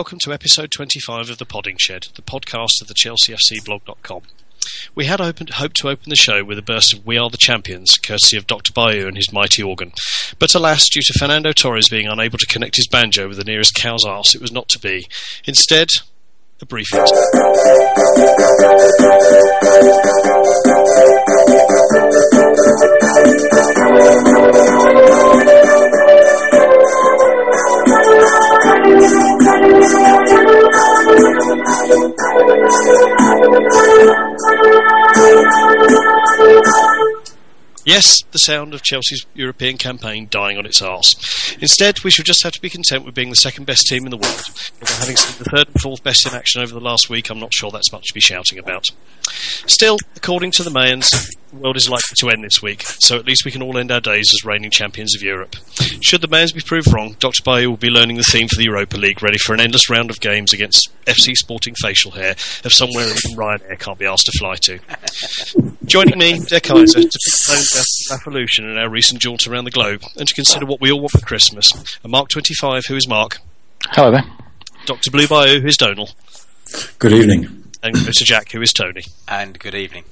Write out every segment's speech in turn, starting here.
welcome to episode 25 of The Podding Shed, the podcast of the ChelseaFCblog.com. We had opened, hoped to open the show with a burst of We Are the Champions, courtesy of Dr. Bayou and his mighty organ. But alas, due to Fernando Torres being unable to connect his banjo with the nearest cow's arse, it was not to be. Instead, a brief Yes, the sound of Chelsea's European campaign dying on its arse. Instead, we shall just have to be content with being the second best team in the world. Although having seen the third and fourth best in action over the last week, I'm not sure that's much to be shouting about. Still, according to the Mayans, the world is likely to end this week, so at least we can all end our days as reigning champions of Europe. Should the Mayans be proved wrong, Dr. Bayou will be learning the theme for the Europa League, ready for an endless round of games against FC Sporting Facial Hair of somewhere even Ryanair can't be asked to fly to. Joining me, Der Kaiser, to pick the bones out of revolution in our recent jaunt around the globe, and to consider what we all want for Christmas. A Mark 25, who is Mark. Hello there. Dr. Blue Bayou, who is Donal. Good evening. And Mr. Jack, who is Tony. And good evening.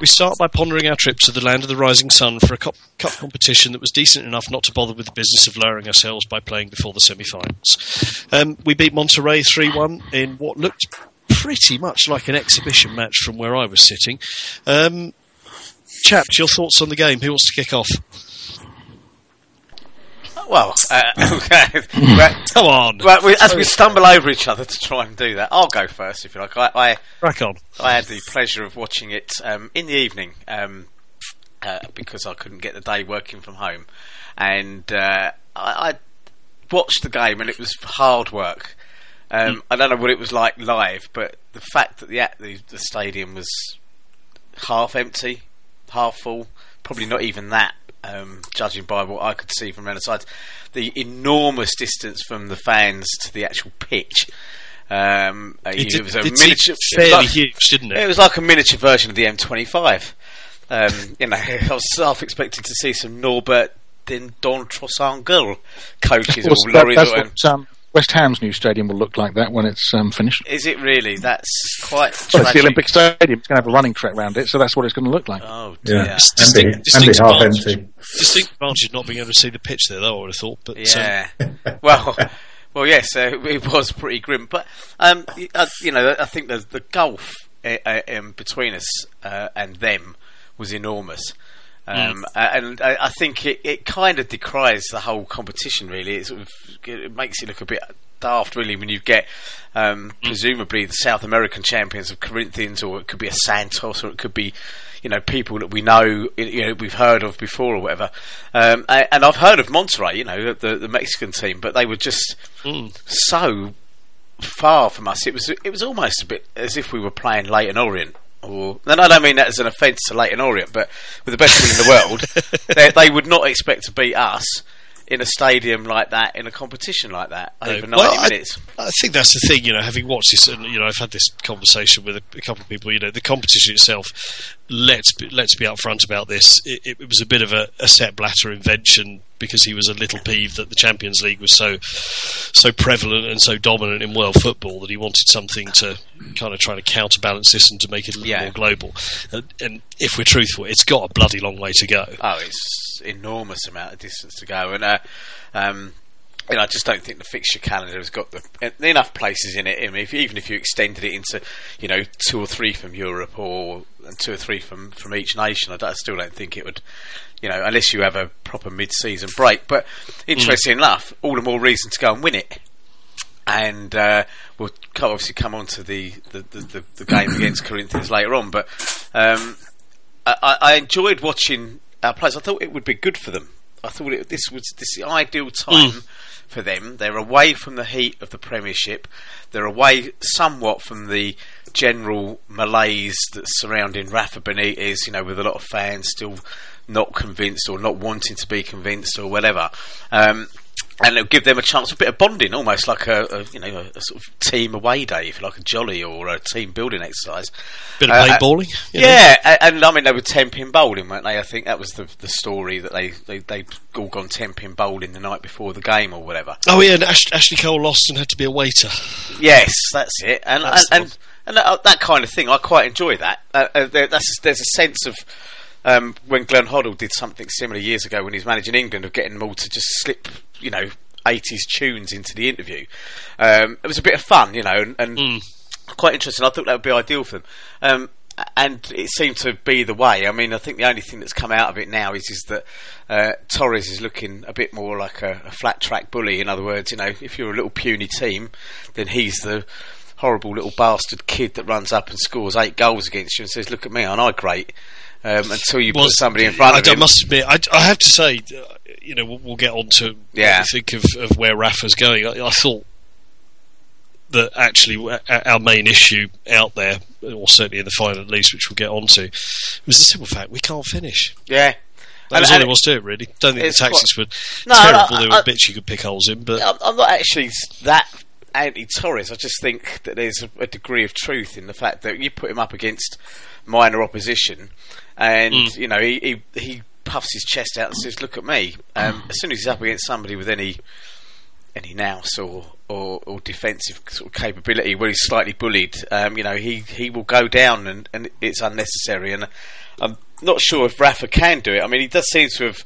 We start by pondering our trip to the land of the rising sun for a cup, cup competition that was decent enough not to bother with the business of lowering ourselves by playing before the semi-finals. Um, we beat Monterrey 3-1 in what looked pretty much like an exhibition match from where I was sitting. Um, chaps, your thoughts on the game? Who wants to kick off? Well, uh, okay. Come on. Well, we, as we stumble over each other to try and do that, I'll go first if you like. I, I, Crack on. I had the pleasure of watching it um, in the evening um, uh, because I couldn't get the day working from home, and uh, I, I watched the game and it was hard work. Um, I don't know what it was like live, but the fact that the the, the stadium was half empty, half full, probably not even that um, judging by what I could see from the sides. The enormous distance from the fans to the actual pitch. Um, It, it was a miniature, fairly like- huge, didn't it? it was like a miniature version of the M25. Um, you know, I was half expecting to see some Norbert Dentressangle coaches or Well, that- that's or- what um, West Ham's new stadium will look like that when it's um, finished. Is it really? That's quite. Well, it's the. Olympic Stadium. It's going to have a running track around it, so that's what it's going to look like. Oh Yeah, dear. It's and be, distinct- and be half advantage. empty. Distinct advantage not being able to see the pitch there, though, I would have thought. But um, Yeah. well, well, yes, uh, it was pretty grim. But um, uh, you know, I think the the gulf uh, uh, um, between us uh, and them was enormous. Um, a- And I, I think it, it kind of decries the whole competition. Really, it sort of it makes it look a bit daft, really, when you get um, presumably the South American champions of Corinthians, or it could be a Santos, or it could be you know people that we know, you know, we've heard of before or whatever. Um, and I've heard of Monterrey, you know, the, the Mexican team, but they were just so far from us. It was it was almost a bit as if we were playing Leyton Orient. Or, and I don't mean that as an offence to Leyton Orient, but with the best team in the world, they, they would not expect to beat us in a stadium like that, in a competition like that, over 90 Well, I- minutes. I think that's the thing, you know, having watched this, and you know, I've had this conversation with a, a couple of people. You know, the competition itself. Let's be, let's be upfront about this. It, it, was a bit of a, a Sepp Blatter invention because he was a little peeved that the Champions League was so so prevalent and so dominant in world football that he wanted something to kind of try to counterbalance this and to make it a little Yeah. more global. And, and if we're truthful, it's got a bloody long way to go. Oh, it's enormous amount of distance to go, and uh, um, and I just don't think the fixture calendar has got the enough places in it. I mean, if, even if you extended it into, you know, two or three from Europe or and two or three from from each nation, I, I still don't think it would. You know, unless you have a proper mid-season break. But interesting enough, all the more reason to go and win it. And uh, we'll obviously come on to the, the, the, the, the game against Corinthians later on. But um, I, I enjoyed watching our players. I thought it would be good for them. I thought it, this was this the ideal time for them. They're away from the heat of the Premiership. They're away somewhat from the general malaise that's surrounding Rafa Benitez. You know, with a lot of fans still not convinced or not wanting to be convinced or whatever. Um, and it'll give them a chance, a bit of bonding, almost like a, a you know a, a, sort of team away day, if you like a jolly or a team building exercise. Bit of Uh, paintballing. you know. Yeah, and, I mean they were ten pin bowling, weren't they? I think that was the the story that they they they all gone ten pin bowling the night before the game or whatever. Oh yeah, and Ash- Ashley Cole lost and had to be a waiter. Yes, that's it, and That's and and, and that, that kind of thing. I quite enjoy that. Uh, uh, there, that's there's a sense of um, when Glenn Hoddle did something similar years ago when he was managing England of getting them all to just slip, you know, 80s tunes into the interview. Um, it was a bit of fun, you know, and, and quite interesting. I thought that would be ideal for them. Um, and it seemed to be the way. I mean, I think the only thing that's come out of it now is is that uh, Torres is looking a bit more like a, a flat track bully. In other words, you know, if you're a little puny team, then he's the horrible little bastard kid that runs up and scores eight goals against you and says, "Look at me, aren't I great?" Um, until you put somebody in front I, of I must admit, I, I have to say, uh, you know, we'll, we'll get on to Yeah. think of, of where Rafa's going. I, I thought that actually our main issue out there, or certainly in the final at least, which we'll get on to, was the simple fact we can't finish. yeah. That was And- all and it was to it, really. Don't think the taxis quite- were No, terrible. there I- were bits you could pick holes in, but I'm, I'm not actually that anti-Torres. I just think that there's a, a degree of truth in the fact that you put him up against minor opposition, and Mm. you know he, he he puffs his chest out and says, "Look at me." Um, as soon as he's up against somebody with any any nous or, or, or defensive sort of capability where he's slightly bullied, um, you know, he, he will go down and, and it's unnecessary. And I'm not sure if Rafa can do it. I mean, he does seem to have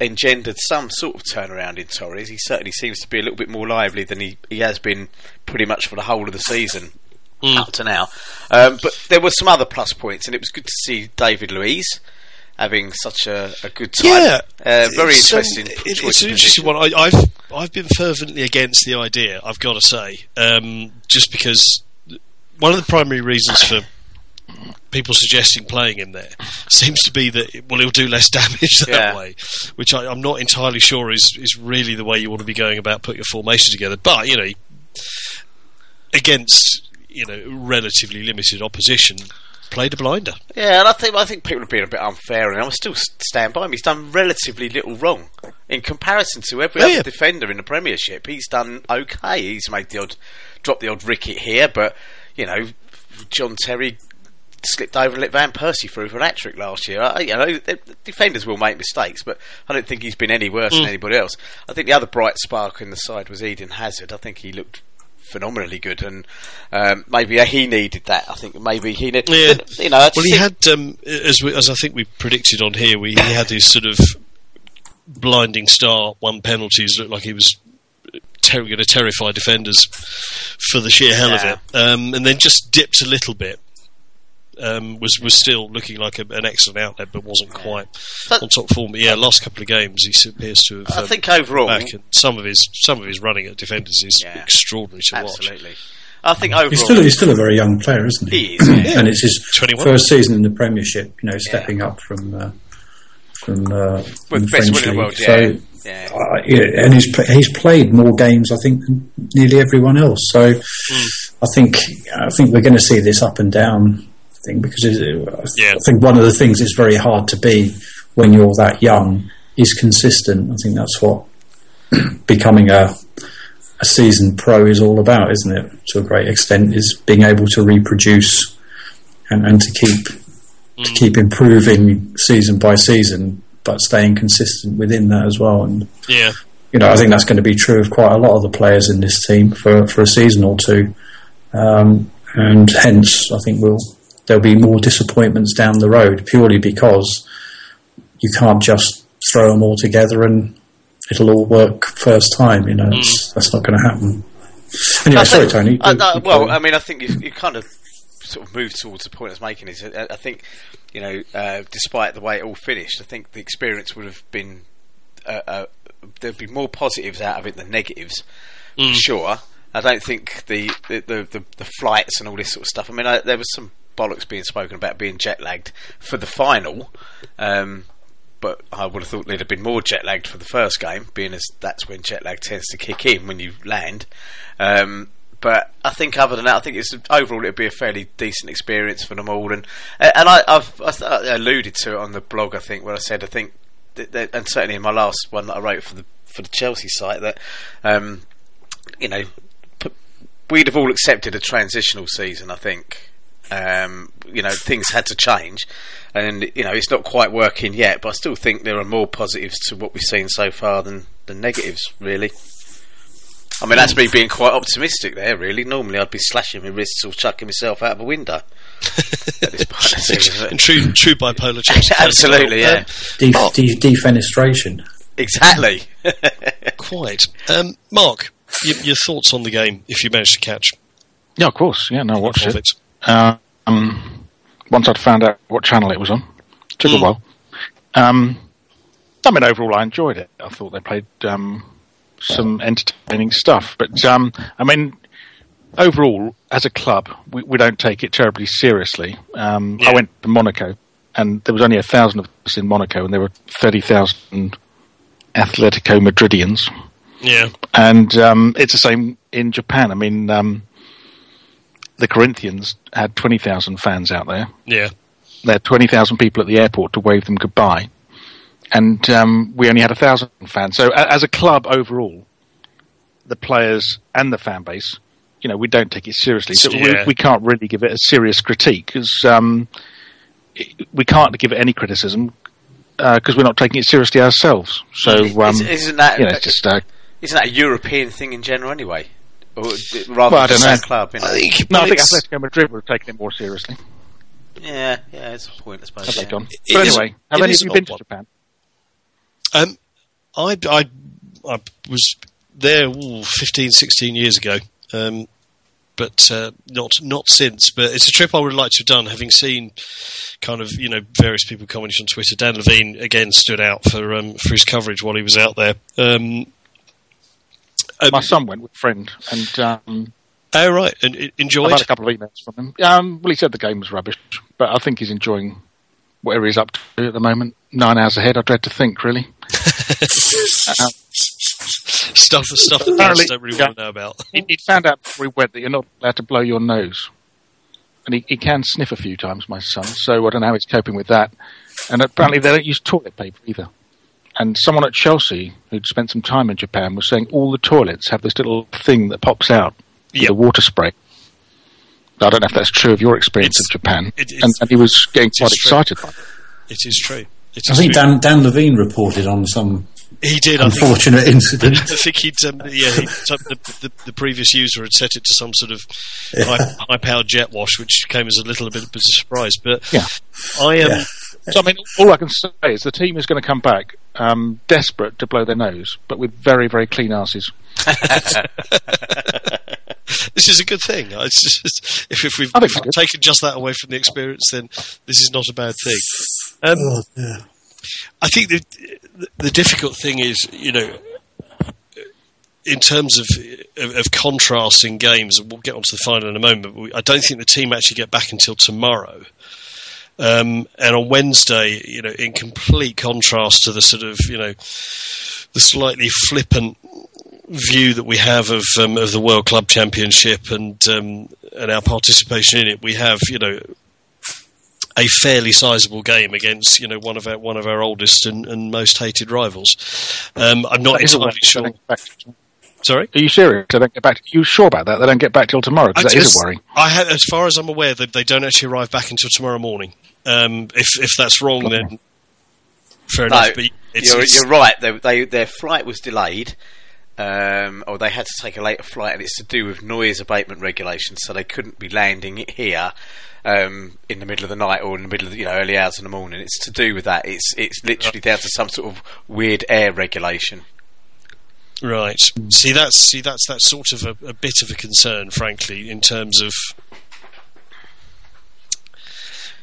engendered some sort of turnaround in Torres. He certainly seems to be a little bit more lively than he, he has been pretty much for the whole of the season. Mm. Up to now, um, but there were some other plus points, and it was good to see David Luiz having such a, a good time. Yeah, uh, very It's, um, interesting. it- it's an interesting one. I, I've I've been fervently against the idea. I've got to say, um, just because one of the primary reasons for people suggesting playing him there seems to be that well he'll do less damage that Yeah. way, which I, I'm not entirely sure is is really the way you want to be going about putting your formation together. But you know, against you know relatively limited opposition, played a blinder. Yeah, and I think I think people have been a bit unfair, and I still stand by him. He's done relatively little wrong in comparison to every Yeah, other yeah. defender in the Premiership. He's done okay. He's made the odd drop the odd ricket here, but you know, John Terry slipped over and let Van Persie through for an hat trick last year. I, you know, defenders will make mistakes, but I don't think he's been any worse Mm. than anybody else. I think the other bright spark in the side was Eden Hazard. I think he looked phenomenally good, and um, maybe he needed that. I think maybe he needed. Yeah. but, you know, Well, he think- had, um, as we, as I think we predicted on here, we, he had his sort of blinding start, one penalties, looked like he was ter- going to terrify defenders for the sheer hell Yeah. of it, um, and then just dipped a little bit. Um, was was still looking like a, an excellent outlet, but wasn't quite But- on top form. But yeah, last couple of games he appears to have. I um, think overall, back, and some of his some of his running at defenders is Yeah. extraordinary to watch. absolutely. I think overall, He's still, he's still a very young player, isn't he? He is, yeah. and it's his 21. first season in the Premiership. You know, stepping up from uh, from, uh, from the best French winner in the world, league. yeah. So, yeah. uh, yeah, and he's he's played more games, I think, than nearly everyone else. So, I think I think we're going to see this up and down thing because it, Yeah. I think one of the things it's very hard to be when you're that young is consistent. I think that's what becoming a a seasoned pro is all about, isn't it? To a great extent, is being able to reproduce and, and to keep to keep improving season by season, but staying consistent within that as well. And Yeah, you know, I think that's going to be true of quite a lot of the players in this team for for a season or two, um, and hence I think we'll there'll be more disappointments down the road purely because you can't just throw them all together and it'll all work first time. You know, that's, that's not going to happen. Anyway, I sorry, think- Tony. I- You- no, well. I mean, I think you, you kind of sort of moved towards the point I was making. Is I, I think you know, uh, despite the way it all finished, I think the experience would have been uh, uh, there'd be more positives out of it than negatives. Mm. Sure, I don't think the the, the the the flights and all this sort of stuff. I mean, I, there was some bollocks being spoken about being jet lagged for the final. Um, but I would have thought they'd have been more jet lagged for the first game, being as that's when jet lag tends to kick in when you land. Um, but I think other than that, I think it's overall it'd be a fairly decent experience for them all. And and I, I've I, alluded to it on the blog, I think, where I said I think, that, and certainly in my last one that I wrote for the for the Chelsea site that um, you know we'd have all accepted a transitional season. I think um, you know things had to change, and you know it's not quite working yet. But I still think there are more positives to what we've seen so far than than negatives. Really. I mean, that's me being quite optimistic there, really. Normally, I'd be slashing my wrists or chucking myself out of a window. at this point season, true, true bipolar Chelsea. fans. Absolutely, Um, yeah. Def- de- defenestration. Exactly. Quite. Um, Mark, y- your thoughts on the game, if you managed to catch Yeah, of course. Yeah, no, I watched it. it. Um, once I'd found out what channel it was on, it took Mm. a while. Um, I mean, overall, I enjoyed it. I thought they played um, some entertaining stuff. But um, I mean, overall, as a club, we, we don't take it terribly seriously. Um, Yeah. I went to Monaco, and there was only a thousand of us in Monaco, and there were thirty thousand Atletico Madridians. Yeah. And um, it's the same in Japan. I mean, um, the Corinthians had 20,000 fans out there. Yeah. They had 20,000 people at the airport to wave them goodbye. And um, we only had 1,000 fans. So, a- as a club overall, the players and the fan base, you know, we don't take it seriously. So, Yeah. we, we can't really give it a serious critique because um, we can't give it any criticism because we're not taking it seriously ourselves. So, um, Is- isn't that you know, it's just. Uh, isn't that a European thing in general anyway? Or rather Well, I than don't just know. club, you know? I think, No, I think it's- Atletico Madrid would have taken it more seriously. Yeah, yeah, it's a point, I suppose. Have yeah. they gone? It But is- anyway, have it any is of you been odd to. Japan? Um, I, I, I was there ooh, 15, 16 years ago, um, but uh, not not since. But it's a trip I would like to have done, having seen kind of you know various people commenting on Twitter. Dan Levene again stood out for um, for his coverage while he was out there. Um, um, My son went with a friend, and um, oh right, and e- I've enjoyed. had a couple of emails from him. Um, well, he said the game was rubbish, but I think he's enjoying whatever he's up to at the moment. Nine hours ahead, I dread to think, really. stuff stuff that fans don't really yeah. want to know about. He, he found out before he went that you're not allowed to blow your nose. And he, he can sniff a few times, my son, so I don't know how he's coping with that. And apparently they don't use toilet paper either. And someone at Chelsea who'd spent some time in Japan was saying all the toilets have this little thing that pops out with Yep. a water spray. I don't know if that's true of your experience It's- of Japan. it- it's- and, and he was getting quite true. excited by it. It is true. It I think true. Dan, Dan Levene reported on some he did. I think unfortunate incident. I think he'd, um, yeah, he, so the, the, the previous user had set it to some sort of high, high powered jet wash, which came as a little bit of a surprise. But Yeah. I am. Yeah. So, I mean, all I can say is the team is going to come back um, desperate to blow their nose, but with very, very clean asses. this is a good thing. It's just, if, if we've I think it's good. taken just that away from the experience, then this is not a bad thing. Um, Oh, yeah. I think the, the the difficult thing is, you know, in terms of, of of contrasting games, and we'll get onto the final in a moment. But we, I don't think the team actually get back until tomorrow. Um, and on Wednesday, you know, in complete contrast to the sort of, you know, the slightly flippant view that we have of um, of the World Club Championship and um, and our participation in it, we have, you know, a fairly sizable game against you know one of our one of our oldest and, and most hated rivals. Um, I'm not That is a entirely sure. don't get back till- Sorry, Are you serious? They don't get back. you sure about that? They don't get back till tomorrow that is a worry. I ha- as far as I'm aware, that they don't actually arrive back until tomorrow morning. Um, if if that's wrong, then fair No, enough. But it's, you're, it's- you're right. They, they, their flight was delayed, um, or they had to take a later flight, and it's to do with noise abatement regulations, so they couldn't be landing it here um, in the middle of the night or in the middle of the, you know early hours in the morning. It's to do with that. It's it's literally down to some sort of weird air regulation. Right. See, that's see, that's that's sort of a, a bit of a concern, frankly, in terms of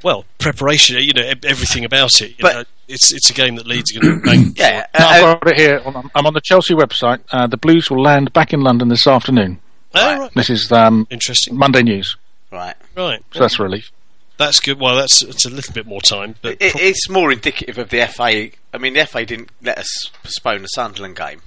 well preparation. You know, e- everything about it. You But- know, it's it's a game that Leeds are going to bank. Yeah, No, uh, I've got it here. I'm on the Chelsea website. Uh, the Blues will land back in London this afternoon. Oh, right. This is um, Interesting. Monday news, right. Right. so that's a relief. That's good. Well, that's it's a little bit more time, but It, pro- it's more indicative of the FA. I mean, the FA didn't let us postpone the Sunderland game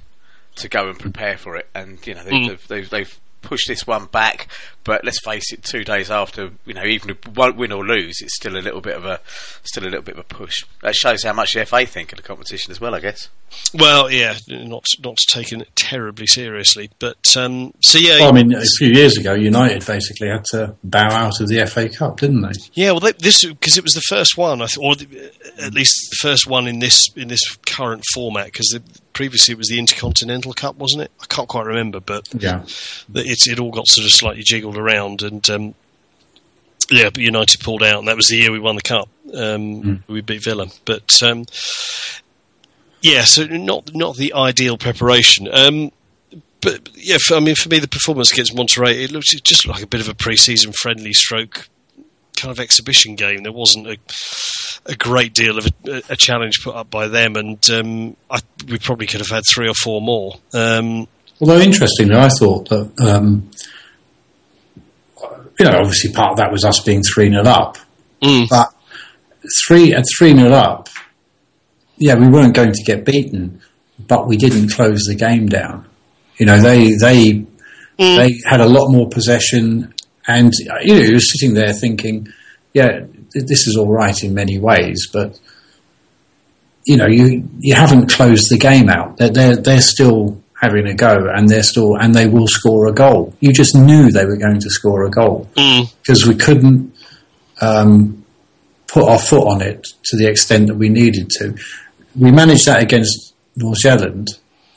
to go and prepare for it, and you know they've, Mm. they've, they've, they've push this one back. But let's face it, two days after, you know, even if we won't win or lose, it's still a little bit of a still a little bit of a push. That shows how much the FA think of the competition as well, I guess. Well, yeah, not not taken it terribly seriously, but um, so yeah. Well, I mean, a few years ago, United basically had to bow out of the FA Cup, didn't they? Yeah, well, they, this because it was the first one, I th- or the, at least the first one in this in this current format. Because previously it was the Intercontinental Cup, wasn't it? I can't quite remember, but Yeah. it's it all got sort of slightly jiggled around, and um, yeah, but United pulled out, and that was the year we won the cup. Um, We beat Villa, but um, yeah, so not not the ideal preparation. Um, but yeah, for, I mean, for me, the performance against Monterrey, it looks it just looked like a bit of a pre-season friendly stroke kind of exhibition game. There wasn't a, a great deal of a, a challenge put up by them, and um, I, we probably could have had three or four more. Um, Although interestingly, I thought that um, you know, obviously part of that was us being three 0 up, mm, but three at three 0 up, yeah, we weren't going to get beaten, but we didn't close the game down. You know, they they they had a lot more possession, and you know, you were sitting there thinking, yeah, this is all right in many ways, but you know, you you haven't closed the game out. They're they're, they're still having a go, and they're still and they will score a goal. You just knew they were going to score a goal mm, because we couldn't um, put our foot on it to the extent that we needed to. We managed that against Nordsjælland.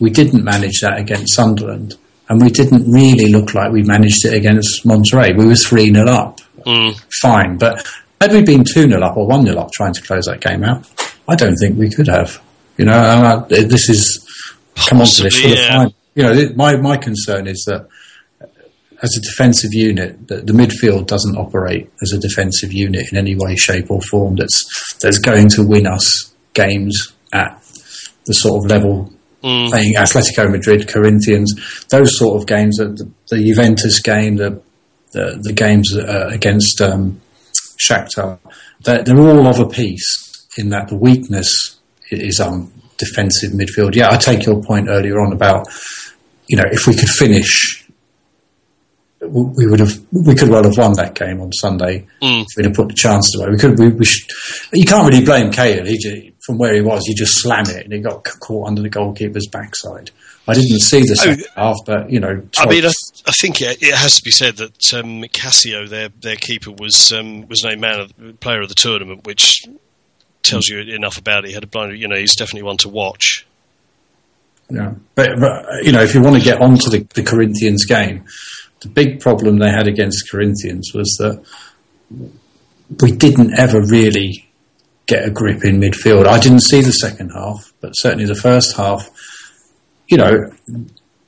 We didn't manage that against Sunderland, and we didn't really look like we managed it against Monterrey. We were three 0 up, mm. fine, but had we been two 0 up or one 0 up trying to close that game out, I don't think we could have. You know, I, this is come on to this for the yeah. final. You know, my my concern is that as a defensive unit, the, the midfield doesn't operate as a defensive unit in any way, shape, or form. That's that's going to win us games at the sort of level Mm. playing Atletico Madrid, Corinthians, those sort of games. The, the, Juventus game, the the, the games uh, against um, Shakhtar, they're, they're all of a piece in that the weakness is um defensive midfield. Yeah, I take your point earlier on about you know if we could finish we would have we could well have won that game on Sunday Mm. if we'd have put the chances away. We could we, we should, you can't really blame Cahill. He from where he was, he just slam it and he got caught under the goalkeeper's backside. I didn't see the second half, but you know, I mean, I, I think it, it has to be said that um, Cassio, their their keeper, was um, was named man of player of the tournament, which tells you enough about it. He had a blind, you know, he's definitely one to watch. Yeah, but, but you know, if you want to get onto the, the Corinthians game, the big problem they had against Corinthians was that we didn't ever really get a grip in midfield. I didn't see the second half, but certainly the first half, you know,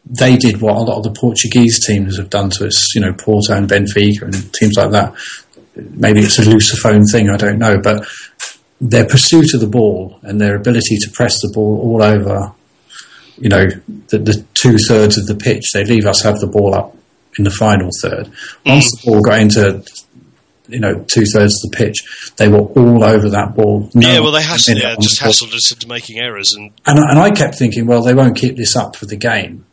they did what a lot of the Portuguese teams have done to us. You know, Porto and Benfica and teams like that. Maybe it's a Lusophone thing, I don't know, but their pursuit of the ball and their ability to press the ball all over you know, the, the two thirds of the pitch. They leave us have the ball up in the final third. Once mm. the ball got into, you know, two thirds of the pitch, they were all over that ball. No yeah, well, they hassled, yeah, on the just hassled us into making errors, and And, I- and I kept thinking, well, they won't keep this up for the game.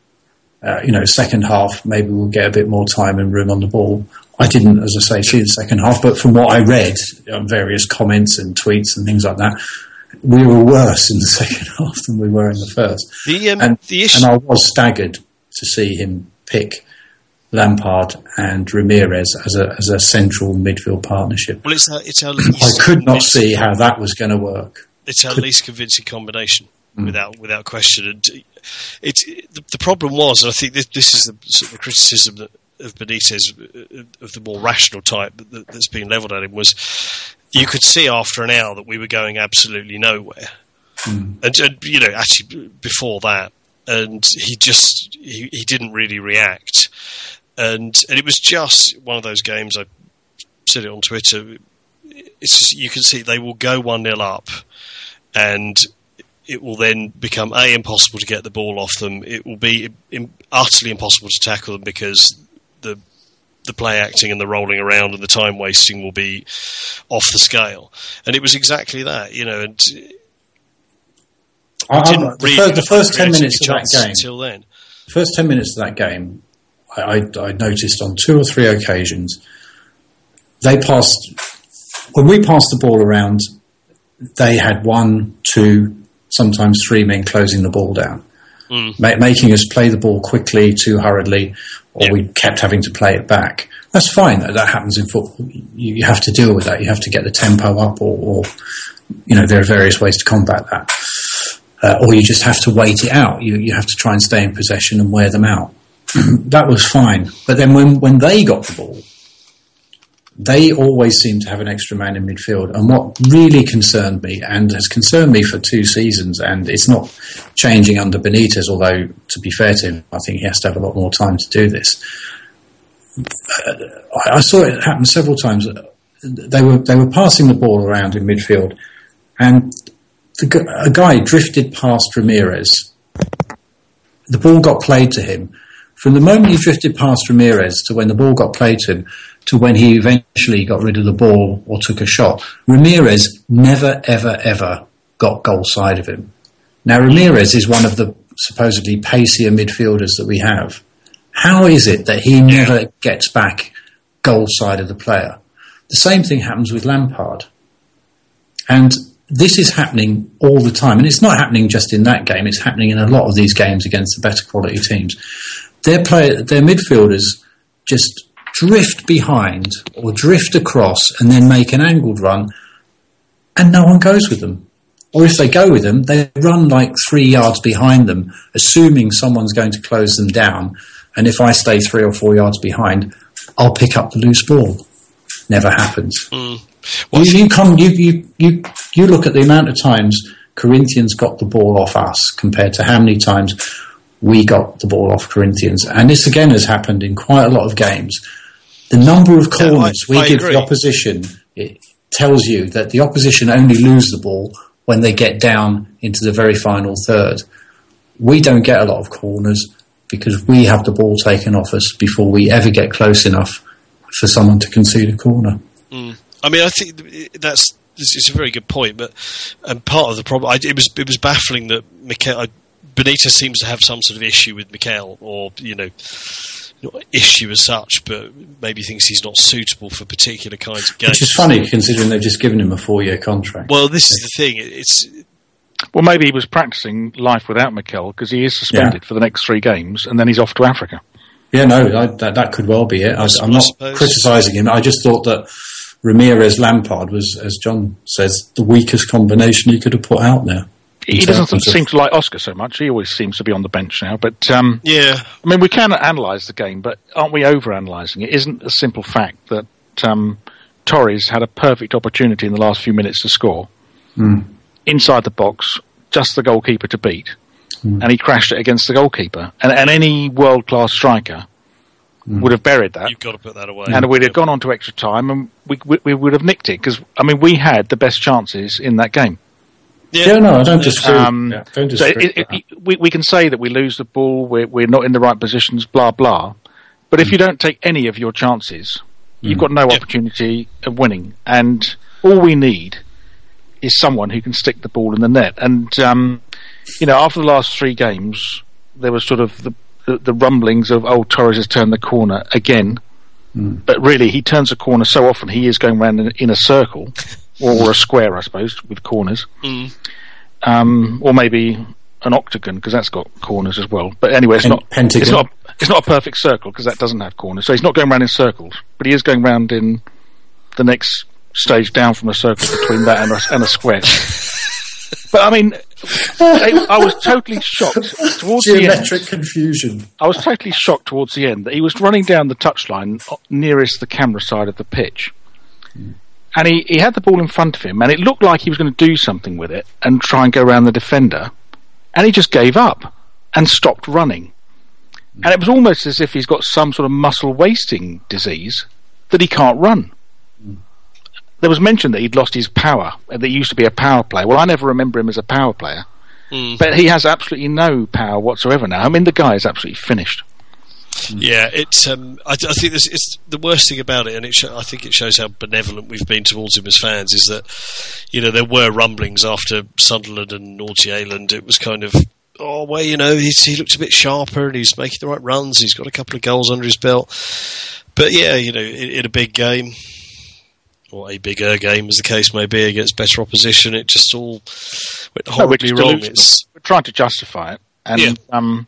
Uh, you know, second half, maybe we'll get a bit more time and room on the ball. I didn't, as I say, see the second half, but from what I read, various comments and tweets and things like that, we were worse in the second half than we were in the first. the um, And, the issue. and I was staggered to see him pick Lampard and Ramires as a as a central midfield partnership. well, it's our, it's our I could not see how that was going to work. it's our least convincing combination Mm. without without question. And it's the, the problem was, and I think this, this is the, sort of the criticism that, of Benitez uh, of the more rational type that, that, that's been levelled at him was you could see after an hour that we were going absolutely nowhere, and, and you know actually before that, and he just he, he didn't really react, and and it was just one of those games. I said it on Twitter. It's just, you can see they will go one 0 up, and it will then become a impossible to get the ball off them. It will be im- utterly impossible to tackle them because the the play acting and the rolling around and the time wasting will be off the scale. And it was exactly that, you know. And I, I, didn't the, really fir- the first ten minutes of that game, until then. the first ten minutes of that game, I, I, I noticed on two or three occasions they passed when we passed the ball around. They had one, two, sometimes three men closing the ball down, Mm. ma- making us play the ball quickly, too hurriedly, or Yeah. we kept having to play it back. That's fine. That, that happens in football. You, you have to deal with that. You have to get the tempo up, or, or you know there are various ways to combat that. Uh, or you just have to wait it out. You you have to try and stay in possession and wear them out. that was fine. But then when when they got the ball, they always seemed to have an extra man in midfield. And what really concerned me, and has concerned me for two seasons, and it's not changing under Benitez, although to be fair to him, I think he has to have a lot more time to do this. Uh, I, saw it happen several times. They were they were passing the ball around in midfield, and the, a guy drifted past Ramires. The ball got played to him. From the moment he drifted past Ramires to when the ball got played to him, to when he eventually got rid of the ball or took a shot, Ramires never, ever, ever got goal side of him. Now, Ramires is one of the supposedly pacier midfielders that we have. How is it that he never gets back goal side of the player? The same thing happens with Lampard. And this is happening all the time. And it's not happening just in that game, it's happening in a lot of these games against the better quality teams. Their, play, their midfielders just drift behind or drift across and then make an angled run, and no one goes with them. Or if they go with them, they run like three yards behind them, assuming someone's going to close them down. And if I stay three or four yards behind, I'll pick up the loose ball. Never happens. Mm. Well, You, you come, you, you, you, you look at the amount of times Corinthians got the ball off us compared to how many times we got the ball off Corinthians. And this again has happened in quite a lot of games. The number of Yeah, I- corners we I give agree. the opposition it tells you that the opposition only lose the ball when they get down into the very final third. We don't get a lot of corners because we have the ball taken off us before we ever get close enough for someone to concede a corner. Mm. I mean, I think that's is a very good point, but and part of the problem, I, it was it was baffling that Mikel, I, Benitez seems to have some sort of issue with Mikel, or you know, not issue as such, but maybe thinks he's not suitable for particular kinds of games. Which is funny considering they've just given him a four year contract. Well, this is the thing. It's Well, maybe he was practicing life without Mikel because he is suspended for the next three games, and then he's off to Africa. yeah, no, I, that, that could well be it. I, I I'm not criticising him. I just thought that Ramires Lampard was, as John says, the weakest combination he could have put out there. He doesn't seem to like Oscar so much. He always seems to be on the bench now. But um, yeah, I mean, we can analyse the game, but aren't we over analysing it? Isn't a simple fact that um, Torres had a perfect opportunity in the last few minutes to score inside the box, just the goalkeeper to beat, and he crashed it against the goalkeeper. And, and any world class striker would have buried that. you've got to put that away. and we'd have gone on to extra time, and we, we, we would have nicked it because I mean we had the best chances in that game. Yeah, no, I don't disagree. Um, yeah, don't so disagree. it, it, it- we, we can say that we lose the ball, we're, we're not in the right positions, blah blah. But if you don't take any of your chances, you've got no Yeah. opportunity of winning. And all we need is someone who can stick the ball in the net. And um, you know, after the last three games, there was sort of the the, the rumblings of oh Torres has turned the corner again. But really, he turns a corner so often he is going round in, in a circle or a square, I suppose, with corners Mm. um, or maybe an octagon because that's got corners as well. But anyway, it's Pen- not pentagon. It's not. It's not a perfect circle because that doesn't have corners. So he's not going round in circles, but he is going round in the next stage down from a circle between that and a, and a square. but I mean, I, I was totally shocked towards the end. Geometric confusion. I was totally shocked towards the end that he was running down the touchline nearest the camera side of the pitch. And he, he had the ball in front of him, and it looked like he was going to do something with it and try and go around the defender. And he just gave up and stopped running. And it was almost as if he's got some sort of muscle wasting disease that he can't run. There was mention that he'd lost his power, and that he used to be a power player. Well, I never remember him as a power player. Mm. But he has absolutely no power whatsoever now. I mean, the guy is absolutely finished. Yeah, it's. Um, I, I think this, it's the worst thing about it, and it sho- I think it shows how benevolent we've been towards him as fans. Is that you know there were rumblings after Sunderland and Nordsjælland. It was kind of oh well, you know, he's, he looks a bit sharper and he's making the right runs. He's got a couple of goals under his belt. But yeah, you know, in, in a big game, or a bigger game, as the case may be, against better opposition, it just all went we're horribly just wrong. It's We're trying to justify it, and Yeah. um,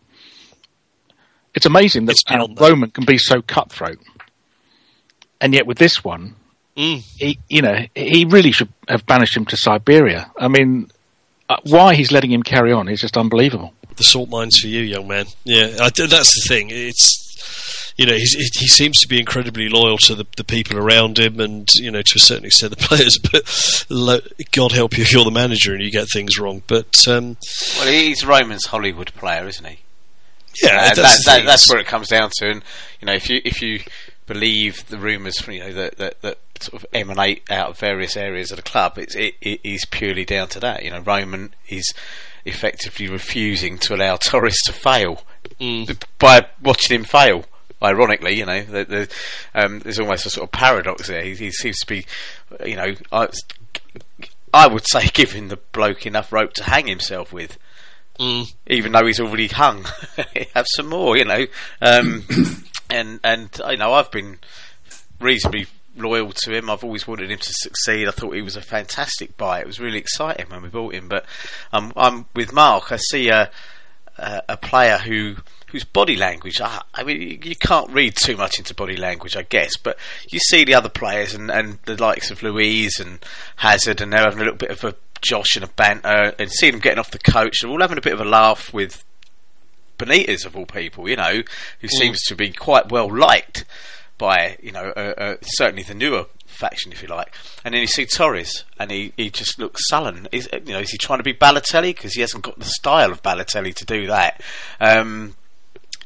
it's amazing that It's that. Roman can be so cutthroat, and yet with this one, mm, he, you know, he really should have banished him to Siberia. I mean, uh, why he's letting him carry on is just unbelievable. the salt mines for you, young man. Yeah, I, that's the thing. It's you know he's, he seems to be incredibly loyal to the, the people around him, and you know to a certain extent the players. But lo- God help you if you're the manager and you get things wrong. But um, Well, he's Roman's Hollywood player, isn't he? Yeah, Uh, that's, that, that, that's where it comes down to. And you know, if you if you believe the rumours, you know, that, that that sort of emanate out of various areas of the club, it's, it, it is purely down to that. You know, Roman is effectively refusing to allow Torres to fail Mm. by watching him fail. Ironically, you know, the, the, um, there's almost a sort of paradox there. He, he seems to be, you know, I, I would say giving the bloke enough rope to hang himself with Mm. even though he's already hung. Have some more, you know. Um, and and you know, I've been reasonably loyal to him. I've always wanted him to succeed. I thought he was a fantastic buy. It was really exciting when we bought him. But um, I'm with Mark. I see a a, a player who. Whose body language? I, I mean, you, you can't read too much into body language, I guess. But you see the other players and, and the likes of Luiz and Hazard, and they're having a little bit of a Josh and a banter, and seeing them getting off the coach. They're all having a bit of a laugh with Benitez of all people, you know, who seems to be quite well liked by, you know, uh, uh, certainly the newer faction, if you like. And then you see Torres, and he, he just looks sullen. Is you know, is he trying to be Balotelli because he hasn't got the style of Balotelli to do that? Um,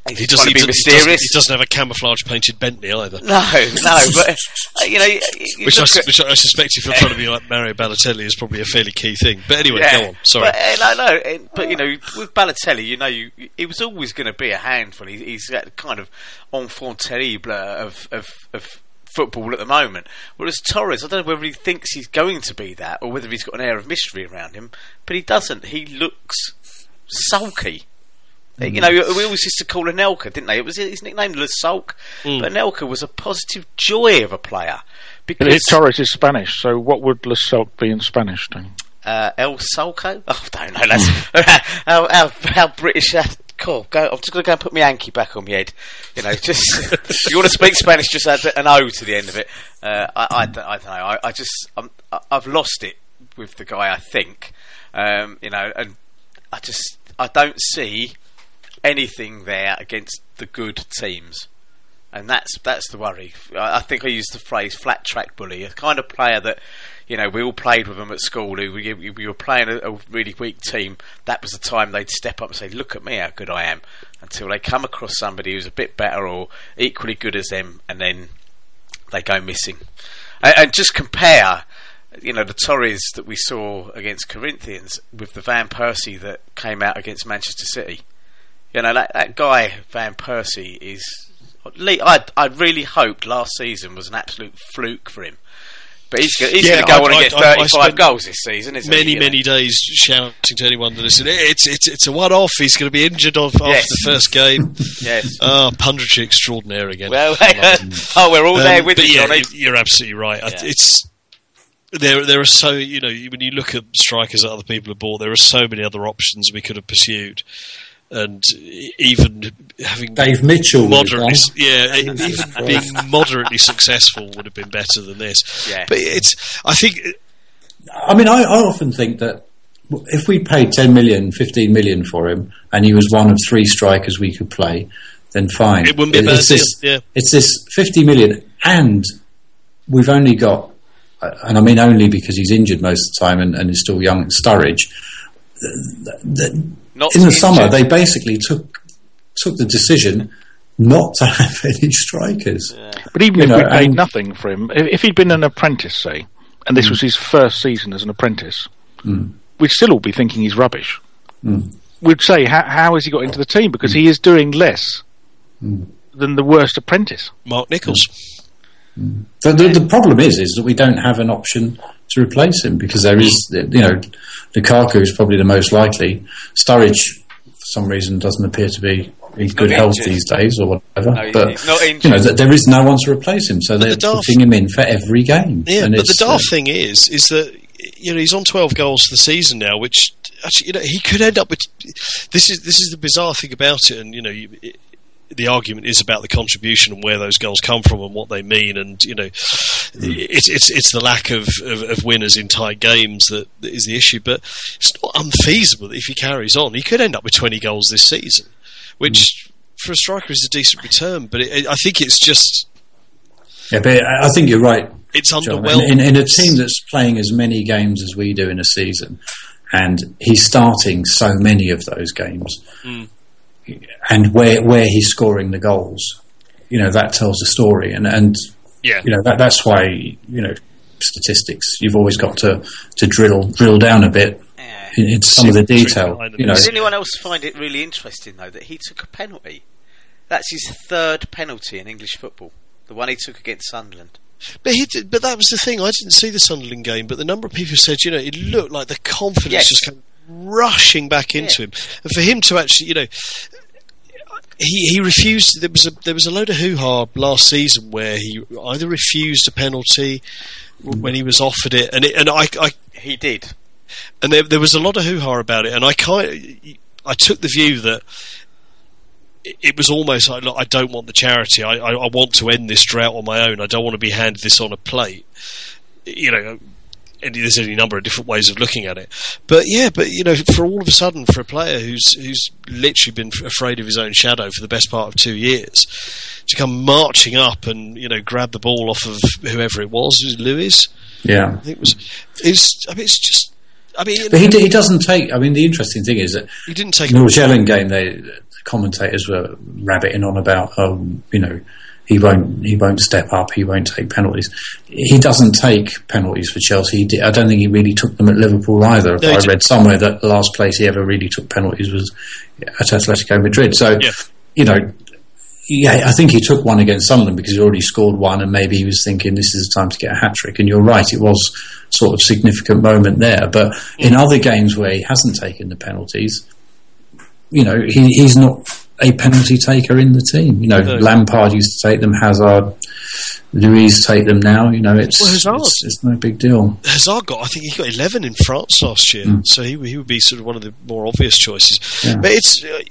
is He he, doesn't, to be he, doesn't, he doesn't have a camouflage painted Bentley either. No, no, but uh, you know, you, you Which I, at- which I suspect, if you're trying to be like Mario Balotelli, is probably a fairly key thing. But anyway, go on. Sorry. But, uh, no, no, but you know, with Balotelli, you know, you, it was always going to be a handful. He, he's that kind of enfant terrible of, of, of football at the moment. Whereas Torres, I don't know whether he thinks he's going to be that or whether he's got an air of mystery around him, but he doesn't. He looks sulky. Uh, You know, we always used to call Anelka, didn't they? It was his nickname, Le Sulk. But Anelka was a positive joy of a player because Torres is Spanish, so what would Le Salt be in Spanish? Then? uh, El Sulco. Oh, I don't know. That's how, how how British. That, cool. Go. I'm just going to go and put my Yankee back on my head. You know, just if you want to speak Spanish, just add an O to the end of it. Uh, I, I, don't, I don't know. I, I just I'm, I've lost it with the guy. I think. Um, you know, and I just I don't see anything there against the good teams. And that's that's the worry. I think I used the phrase "flat track bully," a kind of player that, you know, we all played with them at school. Who we, we were playing a, a really weak team. That was the time they'd step up and say, "Look at me, how good I am." Until they come across somebody who's a bit better or equally good as them, and then they go missing. And, and just compare, you know, the Torres that we saw against Corinthians with the Van Persie that came out against Manchester City. You know, that, that guy, Van Persie, is. I, I really hoped last season was an absolute fluke for him. But he's, he's Yeah, going to go I- on and I- get I- I 35 goals this season, isn't many, he? Many days shouting to anyone that listen. It's it's it's a one-off. He's going to be injured off after the first game. Yes. Ah, punditry extraordinaire again. Well, oh, we're all there Um, with you, yeah, you're absolutely right. Yeah. It's there. There are so you know when you look at strikers that other people have bought, there are so many other options we could have pursued, and even having Dave Mitchell. moderately, yeah, even being moderately successful would have been better than this. Yeah. But it's, I think, I mean, I, I often think that if we paid 10 million, 15 million for him, and he was one of three strikers we could play, then fine. It wouldn't be a bad it's this, deal, yeah. It's this 50 million, and we've only got, uh, and I mean only because he's injured most of the time and, and is still young, Sturridge. The- the- Not in the injured. summer, they basically took took the decision not to have any strikers. But even You if know, we paid and- nothing for him, if, if he'd been an apprentice, say, and this mm. was his first season as an apprentice, mm. we'd still all be thinking he's rubbish. Mm. We'd say, how, how has he got into the team? Because he is doing less than the worst apprentice. Mark Nichols. The, the, the problem is, is that we don't have an option to replace him because there is, you know, Lukaku is probably the most likely. Sturridge, for some reason doesn't appear to be in good health injured. these days or whatever. No, but you know, there is no one to replace him, so they're the daft- putting him in for every game. Yeah, And but the uh, daft thing is, is that you know he's on twelve goals for the season now, which actually you know he could end up with. This is this is the bizarre thing about it, and you know. You, it, the argument is about the contribution and where those goals come from and what they mean, and you know, it's it's it's the lack of, of, of winners in tight games that, is the issue. But it's not unfeasible that if he carries on, he could end up with twenty goals this season, which for a striker is a decent return. But it, I think it's just yeah, but I I think you're right. it's underwhelming. In, in, in a team that's playing as many games as we do in a season, and he's starting so many of those games, Mm. And where where he's scoring the goals, you know that tells a story, and and yeah, you know that that's why you know statistics. You've always got to to drill drill down a bit Yeah. in, in some of the See the trick detail. You know, Does anyone else find it really interesting though that he took a penalty? That's his third penalty in English football. The one he took against Sunderland. But he did, but that was the thing. I didn't see the Sunderland game, but the number of people said, you know, it looked like the confidence Yes. just came rushing back into him, and for him to actually, you know. He, he refused. There was a there was a load of hoo ha last season where he either refused a penalty when he was offered it, and it, and I, I He did. and there, there was a lot of hoo ha about it, and I kind I took the view that it, it was almost like look, I don't want the charity. I, I, I want to end this drought on my own. I don't want to be handed this on a plate. You know, and there's any number of different ways of looking at it. But yeah, but you know, for all of a sudden, for a player who's who's literally been afraid of his own shadow for the best part of two years, to come marching up and you know grab the ball off of whoever it was, it was Luiz. yeah. I think it was. It's. I mean, it's just. I mean, But he, he doesn't take. I mean, the interesting thing is that he didn't take. in the Magellan game, they the commentators were rabbiting on about, um, you know, he won't he won't step up, he won't take penalties. He doesn't take penalties for Chelsea. He did, I don't think he really took them at Liverpool either. No, I read somewhere that the last place he ever really took penalties was at Atletico Madrid. So, Yeah. you know. Yeah, I think he took one against Sunderland because he already scored one, and maybe he was thinking this is the time to get a hat trick. And you're right, it was sort of significant moment there. But Mm. in other games where he hasn't taken the penalties, you know, he, he's not a penalty taker in the team. You know, No. Lampard used to take them, Hazard, Luiz take them now. You know, it's Well, Hazard- it's, it's no big deal. Hazard got, I think he got 11 in France last year, so he, he would be sort of one of the more obvious choices. Yeah. But it's. Uh,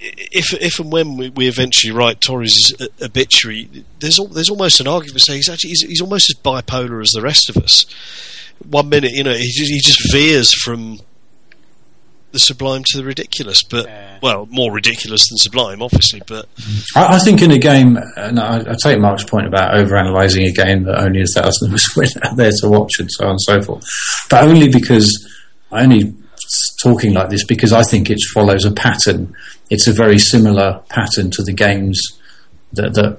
if, if and when we, we eventually write Torres' obituary, there's al- there's almost an argument to say he's actually he's, he's almost as bipolar as the rest of us. One minute, you know, he just, he just veers from the sublime to the ridiculous, but Yeah. well, more ridiculous than sublime, obviously. But I, I think in a game, and I, I take Mark's point about overanalyzing a game that only a thousand of us were out there to watch and so on and so forth, but only because I only talking like this because I think it follows a pattern. It's a very similar pattern to the games that, that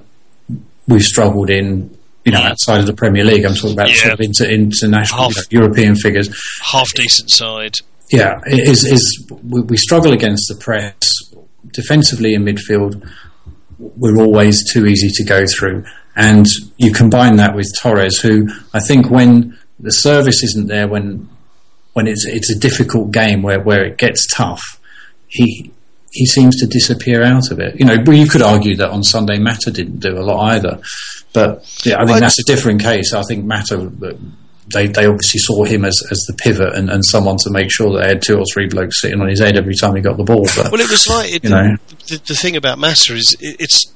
we've struggled in. You know, outside of the Premier League, I'm talking about Yeah. sort of inter, international, Half- you know, European figures. half decent side, Yeah, it is is we, struggle against the press defensively in midfield. We're always too easy to go through, and you combine that with Torres, who I think when the service isn't there, when when it's it's a difficult game where, where it gets tough, he he seems to disappear out of it. You know, you could argue that on Sunday Mata didn't do a lot either, but yeah, I think Well, that's a different case. I think Mata. They, they obviously saw him as, as the pivot and, and someone to make sure that they had two or three blokes sitting on his head every time he got the ball. But Well, it was like it, You know. the, the thing about Mata is it, it's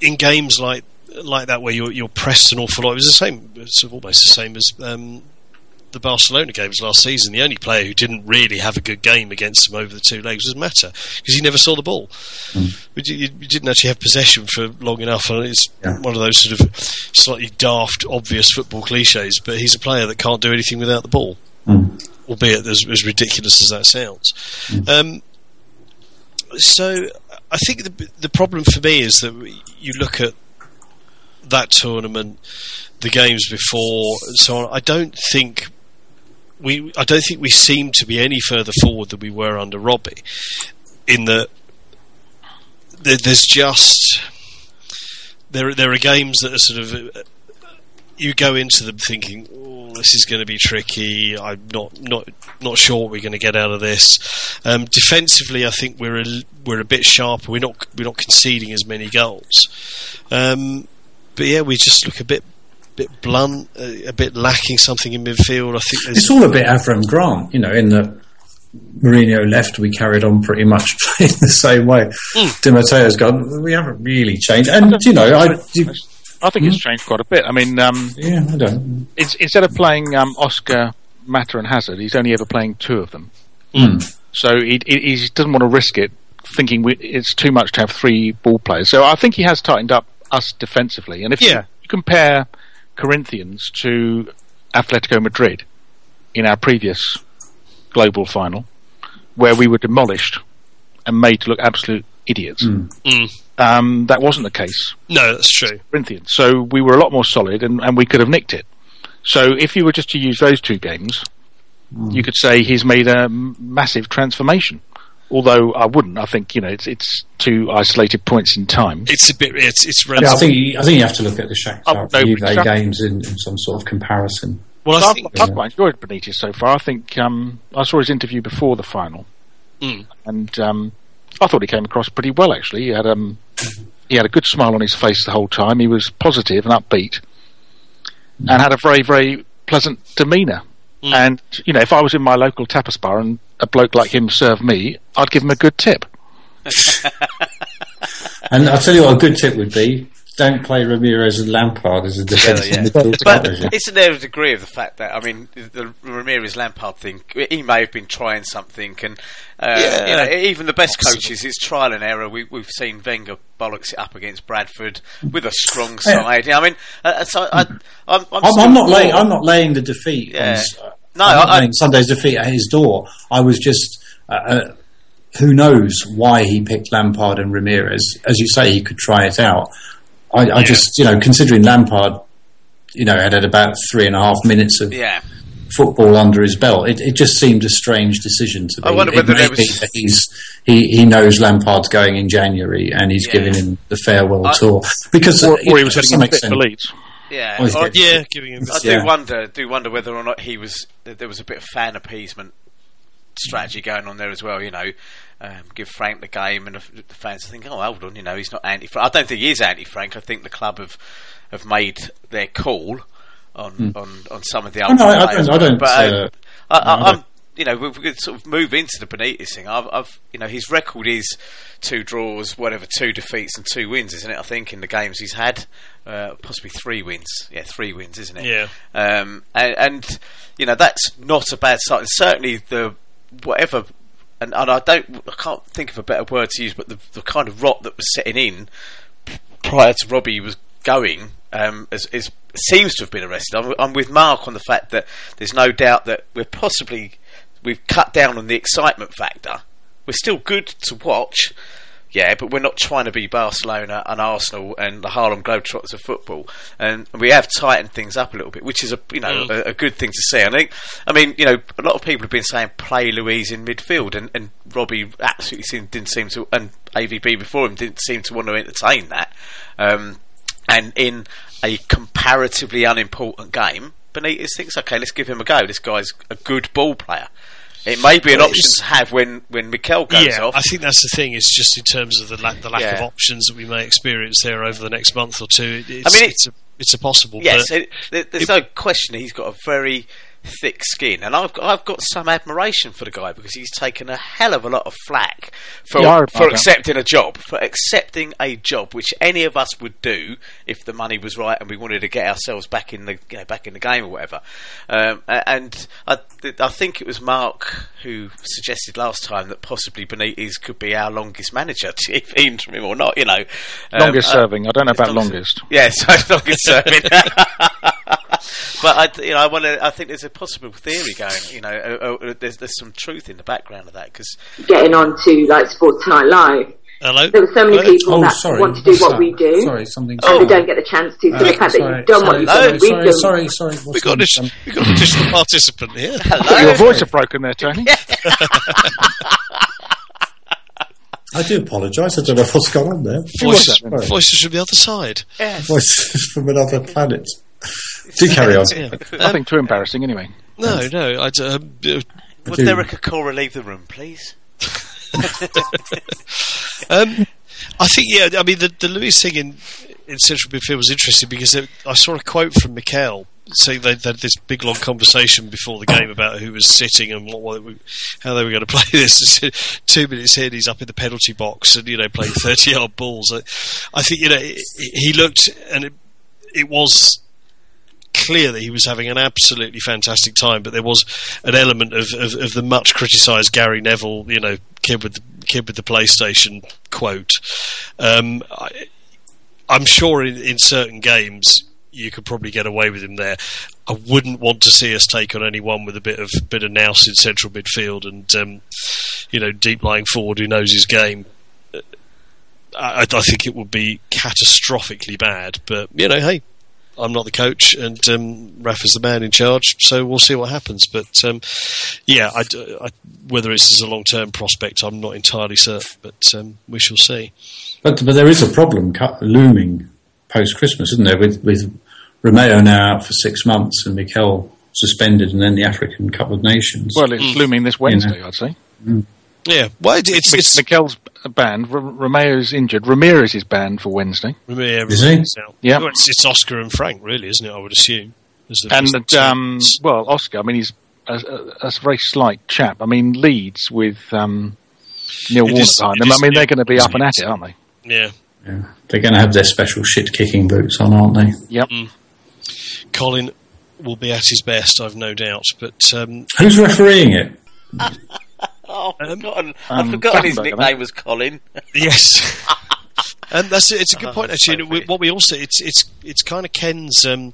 in games like like that where you're you're pressed an awful lot. It was the same, it's almost the same as um, the Barcelona games last season. The only player who didn't really have a good game against them over the two legs was Mata because he never saw the ball. We, di- you, didn't actually have possession for long enough, and it's Yeah. one of those sort of slightly daft, obvious football cliches. But he's a player that can't do anything without the ball Mm. albeit as, as ridiculous as that sounds. Um, so I think the the problem for me is that you look at that tournament, the games before, and so on. I don't think we I don't think we seem to be any further forward than we were under Robbie. In that there, there's just there there are games that are sort of you go into them thinking, oh, this is going to be tricky. I'm not not not sure what we're going to get out of this. Um, defensively, I think we're a, we're a bit sharper. We're not we're not conceding as many goals. Um, but yeah, we just look a bit bit blunt, a, a bit lacking something in midfield. I think there's It's all a bit Avram Grant, you know, in the Mourinho left, we carried on pretty much in the same way. Di Matteo's gone, we haven't really changed. And, you know, I, you- I think it's changed quite a bit. I mean, um, yeah, I don't. it's, instead of playing um, Oscar, Mata, and Hazard, he's only ever playing two of them. Hmm. So he, he, he doesn't want to risk it, thinking we, it's too much to have three ball players. So I think he has tightened up us defensively. And if Yeah. you, you compare Corinthians to Atletico Madrid in our previous global final, where we were demolished and made to look absolute idiots, Mm. um, that wasn't the case. no, that's true. Corinthians. So we were a lot more solid and, and we could have nicked it. So if you were just to use those two games, you could say he's made a massive transformation. Although I wouldn't. I think you know it's it's two isolated points in time. It's a bit. It's it's Yeah, I think you, I think you have to look at the Shakhtar Oh, no, Juve Shakhtar- games in, in some sort of comparison. well, So I I've, think I've quite enjoyed Benitez so far. I think um, I saw his interview before the final, Mm. and um, I thought he came across pretty well. Actually, he had um, he had a good smile on his face the whole time. He was positive and upbeat, and had a very very pleasant demeanour. Mm. And you know, if I was in my local tapas bar and a bloke like him served me, I'd give him a good tip. And I'll tell you what a good tip would be don't play Ramires and Lampard as a defensive yeah. But isn't there a degree of the fact that I mean the Ramires Lampard thing? He may have been trying something, and uh, Yeah. you know, even the best coaches, it's trial and error. We, we've seen Wenger bollocks it up against Bradford with a strong Yeah. side. I mean, uh, so I, I'm, I'm, I'm, I'm not laying. I'm not laying the defeat. On, s- No, I'm not I- I- Sunday's defeat at his door. I was just. Uh, uh, who knows why he picked Lampard and Ramires? As you say, he could try it out. I, I just, you know, considering Lampard, you know, had had about three and a half minutes of Yeah, football under his belt, it, it just seemed a strange decision to me. I wonder whether may there be was- that he's he, he knows Lampard's going in January and he's Yeah. giving him the farewell I- tour because Or, you or know, he was to getting some him fit for extent. Leeds. yeah. Oh, he's oh, getting- yeah, giving him. I do Yeah. wonder, do wonder whether or not he was there was a bit of fan appeasement strategy going on there as well. You know, um, give Frank the game, and the the fans think, oh, hold on, you know, he's not anti-Frank. I don't think he is anti-Frank. I think the club have have made their call on on, on some of the other no, I players. don't- I don't, But uh, I, I, no, I I'm. You know, we we could sort of move into the Benitez thing. I've, I've, you know, his record is two draws, whatever, two defeats and two wins, isn't it? I think in the games he's had, uh, possibly three wins. Yeah, three wins, isn't it? Yeah. Um, and, and you know that's not a bad start. And certainly the whatever, and, and I don't, I can't think of a better word to use, but the, the kind of rot that was setting in prior to Robbie was going. Um, seems to have been arrested. I'm, I'm with Mark on the fact that there's no doubt that we're possibly we've cut down on the excitement factor. We're still good to watch, yeah, but we're not trying to be Barcelona and Arsenal and the Harlem Globetrotters of football, and we have tightened things up a little bit, which is a you know Mm. a, a good thing to see. I think, I mean, you know, a lot of people have been saying play Luiz in midfield, and, and Robbie absolutely seemed, didn't seem to, and AVB before him didn't seem to want to entertain that. Um, and in a comparatively unimportant game, Benitez thinks, okay, let's give him a go. This guy's a good ball player. It may be an Well, option to have when when Mikel goes yeah, off. I think that's the thing. It's just in terms of the lack, the lack of options that we may experience there over the next month or two. It, it's, I mean, it- it's a it's a possible. Yes, but it, there's no question he's got a very thick skin, and I've got, I've got some admiration for the guy because he's taken a hell of a lot of flack for for that. accepting a job, for accepting a job which any of us would do if the money was right and we wanted to get ourselves back in the you know, back in the game or whatever. Um, and I, I think it was Mark who suggested last time that possibly Benitez could be our longest manager, if interim or not. You know, Um, Longest uh, serving. I don't know about longest- longest. yeah, so longest serving. but I, you know, I want to. I think there's a possible theory going. You know, uh, uh, there's there's some truth in the background of that because getting on to like Sports Tonight Live. hello. There were so many Hello? people Oh, that sorry. want to do What's what that? we do, Sorry, something. and they don't get the chance to. So the fact that sorry, you've done what sorry, you've sorry, done with sorry, them. sorry, sorry. We What's got wrong? this. We got an additional participant here. Your voice had broken there, Tony. I do apologise. I don't know what's going on there. Voices, voices from the other side. Voices from another planet. Do carry on. Yeah. Nothing too embarrassing, anyway. No, no. I, d- um, uh, Would do. Derek Acorah leave the room, please? um, I think, yeah, I mean, the, the Luiz thing in, in central midfield was interesting because it, I saw a quote from Mikel saying they, they had this big long conversation before the game about who was sitting and what, what how they were going to play this. Two minutes in, he's up in the penalty box and you know playing thirty yard balls. I, I think you know he he looked and it, it was clear that he was having an absolutely fantastic time, but there was an element of, of, of the much criticised Gary Neville, you know, kid with the kid with the PlayStation quote. Um, I, I'm sure in, in certain games you could probably get away with him there. I wouldn't want to see us take on anyone with a bit of bit of nous in central midfield and um, you know deep lying forward who knows his game. I, I think it would be catastrophically bad, but you know, hey, I'm not the coach, and um, Rafa's the man in charge, so we'll see what happens. But um, yeah, I, I, whether it's as a long term prospect, I'm not entirely certain, but um, we shall see. But but there is a problem looming post Christmas, isn't there? With with Romeu now out for six months and Mikel suspended, and then the African Cup of Nations. Well, it's looming this Wednesday, I'd say. Yeah, well, it- it's it's Mikel's banned. R- Romeu's injured. Ramires is banned for Wednesday. yeah, Is he? Yeah. Well, it's, it's Oscar and Frank, really, isn't it? I would assume. the- And as the um, well, Oscar. I mean, he's a, a, a very slight chap. I mean, Leeds with um, Neil It Warner is- behind it them. I mean, Neil they're going to be up and at it, aren't they? yeah, Yeah. They're going to have their special shit kicking boots on, aren't they? Yep. Colin will be at his best, I've no doubt. But um, Who's refereeing it? Oh, I've forgotten, um, I've forgotten his Battenberg, I think. nickname was Colin. Yes. and that's. It's a good Oh, point actually. so We- what we also it's it's it's kind of Ken's um,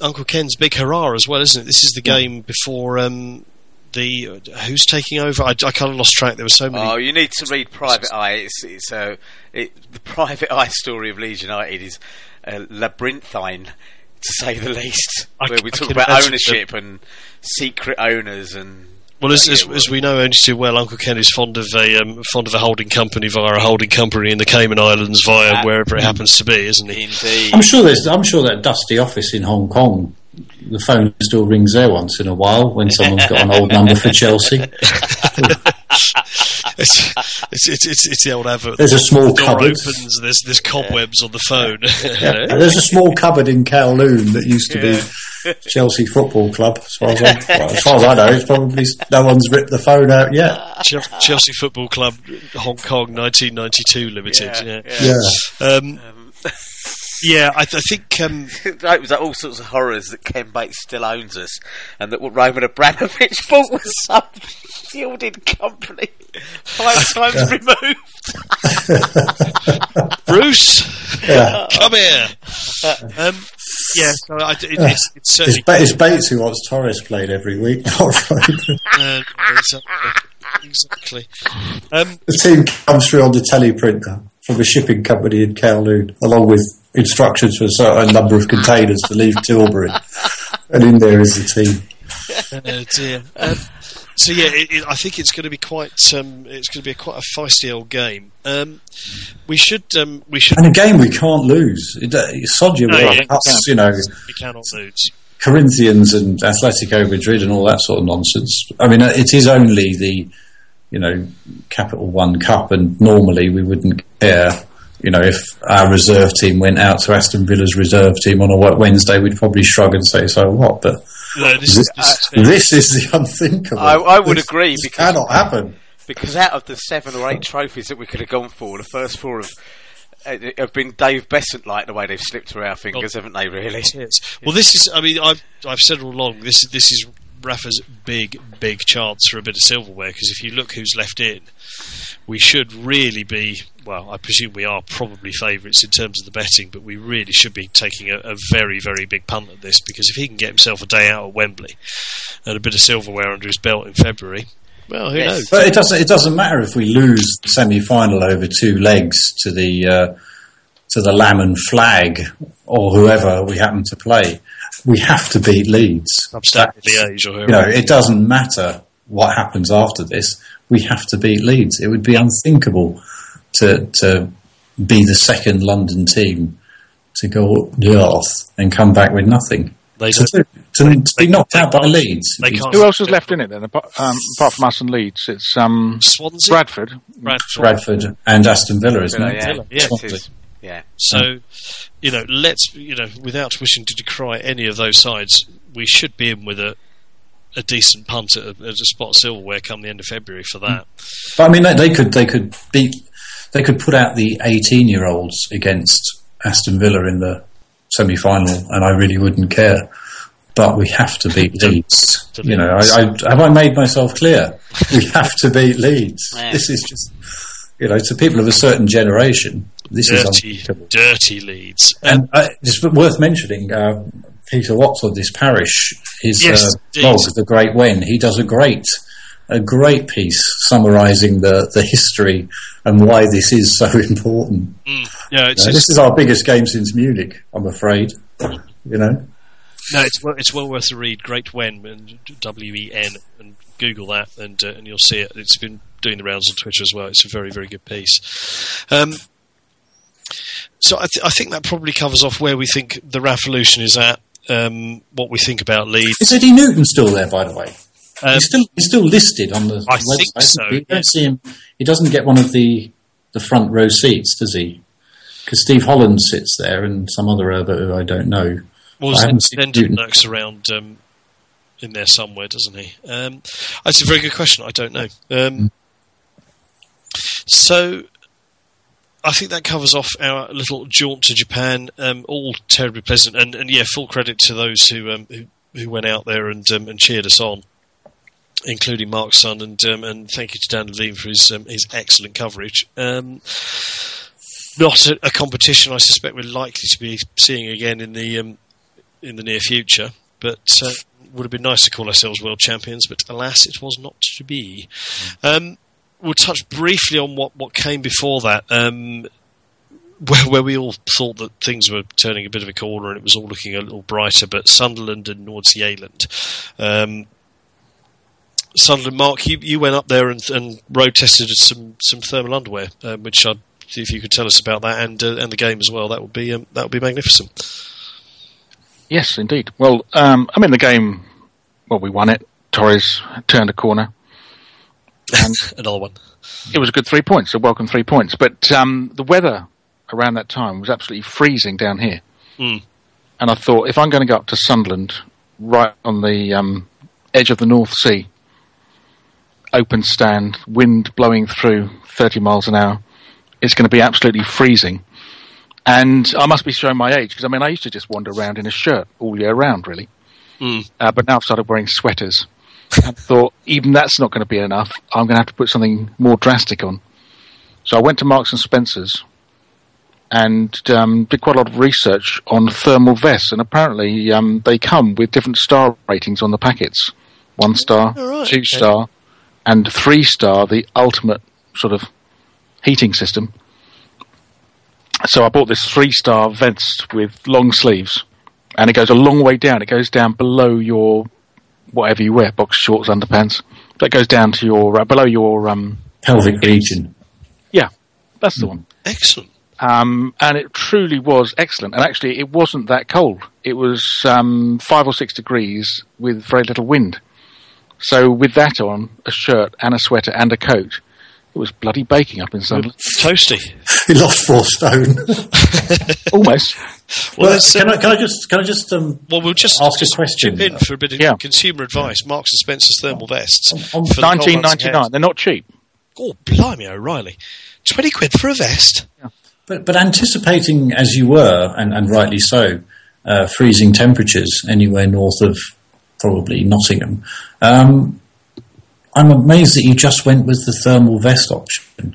Uncle Ken's big hurrah as well, isn't it? This is the game before um, the uh, who's taking over. I, I kind of lost track. There were so many. Oh, you need to read Private Eye. It's, it's uh, it, the Private Eye story of Leeds United is uh, labyrinthine, to say the least. I where c- we talk about ownership and secret owners and. Well, as, as, as we know only too well, Uncle Ken is fond of a um, fond of a holding company via a holding company in the Cayman Islands via Ah. wherever it happens to be, isn't he? Indeed. I'm sure there's. I'm sure that dusty office in Hong Kong. The phone still rings there once in a while when someone's got an old number for Chelsea. It's, it's, it's, it's, it's the old advert. There's a small the door cupboard. opens. There's there's cobwebs on the phone. Yeah. There's a small cupboard in Kowloon that used to be Chelsea Football Club. As far as, I, well, as far as I know, it's probably no one's ripped the phone out yet. Chelsea Football Club, Hong Kong, 1992 Limited. Yeah, Yeah, Yeah. Um, yeah I, I think um, it was like all sorts of horrors that Ken Bates still owns us, and that what Roman Abramovich bought was some shielded company five times removed. Bruce, Yeah. come here. Um, yeah, so I, it, it's, it's It's, certainly ba- it's Bates who wants Torres played every week. not Roman. uh, exactly. exactly. Um, the team comes through on the teleprinter from a shipping company in Kowloon, along with instructions for a certain number of containers to leave Tilbury. And in there is the team. oh dear. Um, so yeah, it, it, I think it's going to be quite. Um, it's going to be a quite a feisty old game. Um, we should. Um, we should. And a game we can't lose. It, uh, sod you No, yeah, us, you know, We cannot lose. Corinthians and Atletico Madrid and all that sort of nonsense. I mean, it is only the, you know, Capital One Cup, and normally we wouldn't care. You know, if our reserve team went out to Aston Villa's reserve team on a Wednesday, we'd probably shrug and say, "So what?" But No, this is. This is this is the unthinkable. I- I would This- agree, this because- cannot happen. Because out of the seven or eight trophies that we could have gone for, the first four have, uh, have been Dave Beasant like the way they've slipped through our fingers, haven't they? Really? Yes. Well, this is. I mean, I've I've said all along. This is this is Rafa's big big chance for a bit of silverware because if you look who's left in, we should really be. Well, I presume we are probably favourites in terms of the betting, but we really should be taking a, a very very big punt at this because if he can get himself a day out at Wembley and a bit of silverware under his belt in February, well, who Yes. knows? But it doesn't. It doesn't matter if we lose the semi-final over two legs to the uh, to the Lamb and Flag or whoever we happen to play. We have to beat Leeds. Upstate That's- You know, it doesn't matter what happens after this. We have to beat Leeds. It would be unthinkable to to be the second London team to go north and come back with nothing. They To, don't. to, to be knocked out by Leeds. Who else is left in it then, apart, um, apart from us and Leeds? It's um, Swansea, Bradford. Bradford. Bradford and Aston Villa, isn't Villa, it? yeah, Yeah, yeah, it Swansea. is. Yeah. So, you know, let's you know, without wishing to decry any of those sides, we should be in with a a decent punt at a, at a spot of silverware come the end of February for that. But I mean, they, they could they could beat they could put out the eighteen year olds against Aston Villa in the semi final, and I really wouldn't care. But we have to beat Leeds. To You know, I, I, have I made myself clear? We have to beat Leeds. Yeah. This is just, you know, to people of a certain generation, this is Dirty, unthinkable. dirty Leeds. And uh, it's worth mentioning, uh, Peter Watts of this parish, his Yes, uh, blog, The Great Wen, he does a great, a great piece summarising the, the history and why this is so important. yeah, it's, Uh, it's, this is our biggest game since Munich, I'm afraid. You know, no, it's well, it's well worth a read. Great Wen and W E N and Google that and uh, and you'll see it. It's been doing the rounds on Twitter as well. It's a very very good piece. Um, so I, th- I think that probably covers off where we think the Revolution is at. Um, what we think about Leeds. is Eddie Newton still there? By the way, Um, he's still he's still listed on the I website. think so, You don't see him. He doesn't get one of the the front row seats, does he? Because Steve Holland sits there and some other Herbert who I don't know. Well, I haven't seen Zenden Newton. lurks around um, in there somewhere, doesn't he? Um, that's a very good question. I don't know. Um, so, I think that covers off our little jaunt to Japan. Um, all terribly pleasant, and, and yeah, full credit to those who um, who, who went out there and um, and cheered us on. Including Mark's son, and um, and thank you to Dan Levene for his um, his excellent coverage. Um, not a, a competition I suspect we're likely to be seeing again in the in the near future. But uh, would have been nice to call ourselves world champions, but alas, it was not to be. Um, we'll touch briefly on what, what came before that, um, where, where we all thought that things were turning a bit of a corner and it was all looking a little brighter. But Sunderland and Nordsjælland. Um, Sunderland, Mark, you, you went up there and, and road tested some some thermal underwear, um, which I'd if you could tell us about that and uh, and the game as well. That would be um, that would be magnificent. Yes, indeed. Well, um, I mean, the game, well, we won it. Torres turned a corner. And Another one. it was a good three points, a welcome three points. But um, the weather around that time was absolutely freezing down here. Mm. And I thought, if I'm going to go up to Sunderland, right on the um, edge of the North Sea, open stand, wind blowing through 30 miles an hour, it's going to be absolutely freezing. And I must be showing my age because I mean I used to just wander around in a shirt all year round, really. Mm. Uh, but now I've started wearing sweaters. And thought even that's not going to be enough. I'm going to have to put something more drastic on. So I went to Marks and Spencers and um, did quite a lot of research on thermal vests, and apparently um, they come with different star ratings on the packets: one star, All right, two okay. star, and three star. The ultimate sort of heating system. So I bought this three star vest with long sleeves, and it goes a long way down. It goes down below your whatever you wear, box shorts, underpants. That goes down to your uh, below your um, Pelvic region. yeah, that's the one. Excellent. Um, and it truly was excellent. And actually, it wasn't that cold. It was um, five or six degrees with very little wind. So with that on, a shirt and a sweater and a coat, it was bloody baking up in Sunderland. Toasty. He lost four stone. Almost. Well, well, can, uh, I, can I just can I just um, well, we'll just ask a question? chip in for a bit of Yeah. consumer advice. Marks and Spencer's thermal vests. on- for the cold months 1999. They're not cheap. Oh, blimey, O'Reilly. 20 quid for a vest? But, but anticipating, as you were, and, and rightly so, uh, freezing temperatures anywhere north of probably Nottingham, um, I'm amazed that you just went with the thermal vest option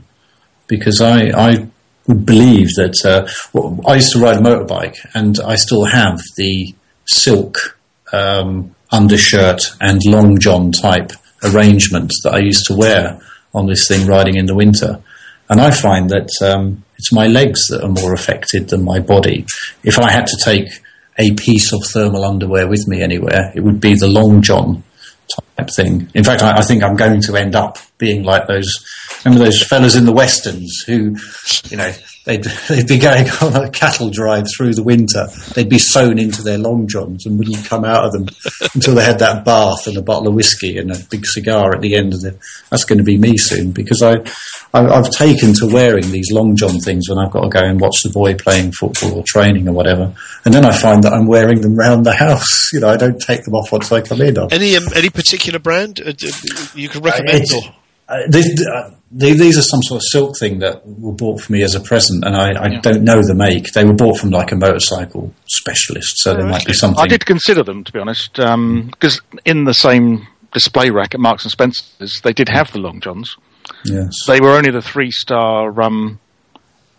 because I, I believe that uh, well, I used to ride a motorbike and I still have the silk um, undershirt and long john type arrangement that I used to wear on this thing riding in the winter. And I find that um, it's my legs that are more affected than my body. If I had to take a piece of thermal underwear with me anywhere, it would be the long john type thing. In fact, I, I think I'm going to end up being like those. Remember those fellas in the westerns who, you know, they'd they'd be going on a cattle drive through the winter. They'd be sewn into their long johns and wouldn't come out of them until they had that bath and a bottle of whiskey and a big cigar at the end of the. That's going to be me soon because I, I I've taken to wearing these long john things when I've got to go and watch the boy playing football or training or whatever, and then I find that I'm wearing them round the house. You know, I don't take them off once I come in. Any um, any particular brand uh, you can recommend? Or? uh, these, uh, they- these are some sort of silk thing that were bought for me as a present, and I, I Yeah. don't know the make. They were bought from like a motorcycle specialist, so there might be something. I did consider them, to be honest, because in the same display rack at Marks and Spencer's, they did have the long johns. Yes. They were only the three star um,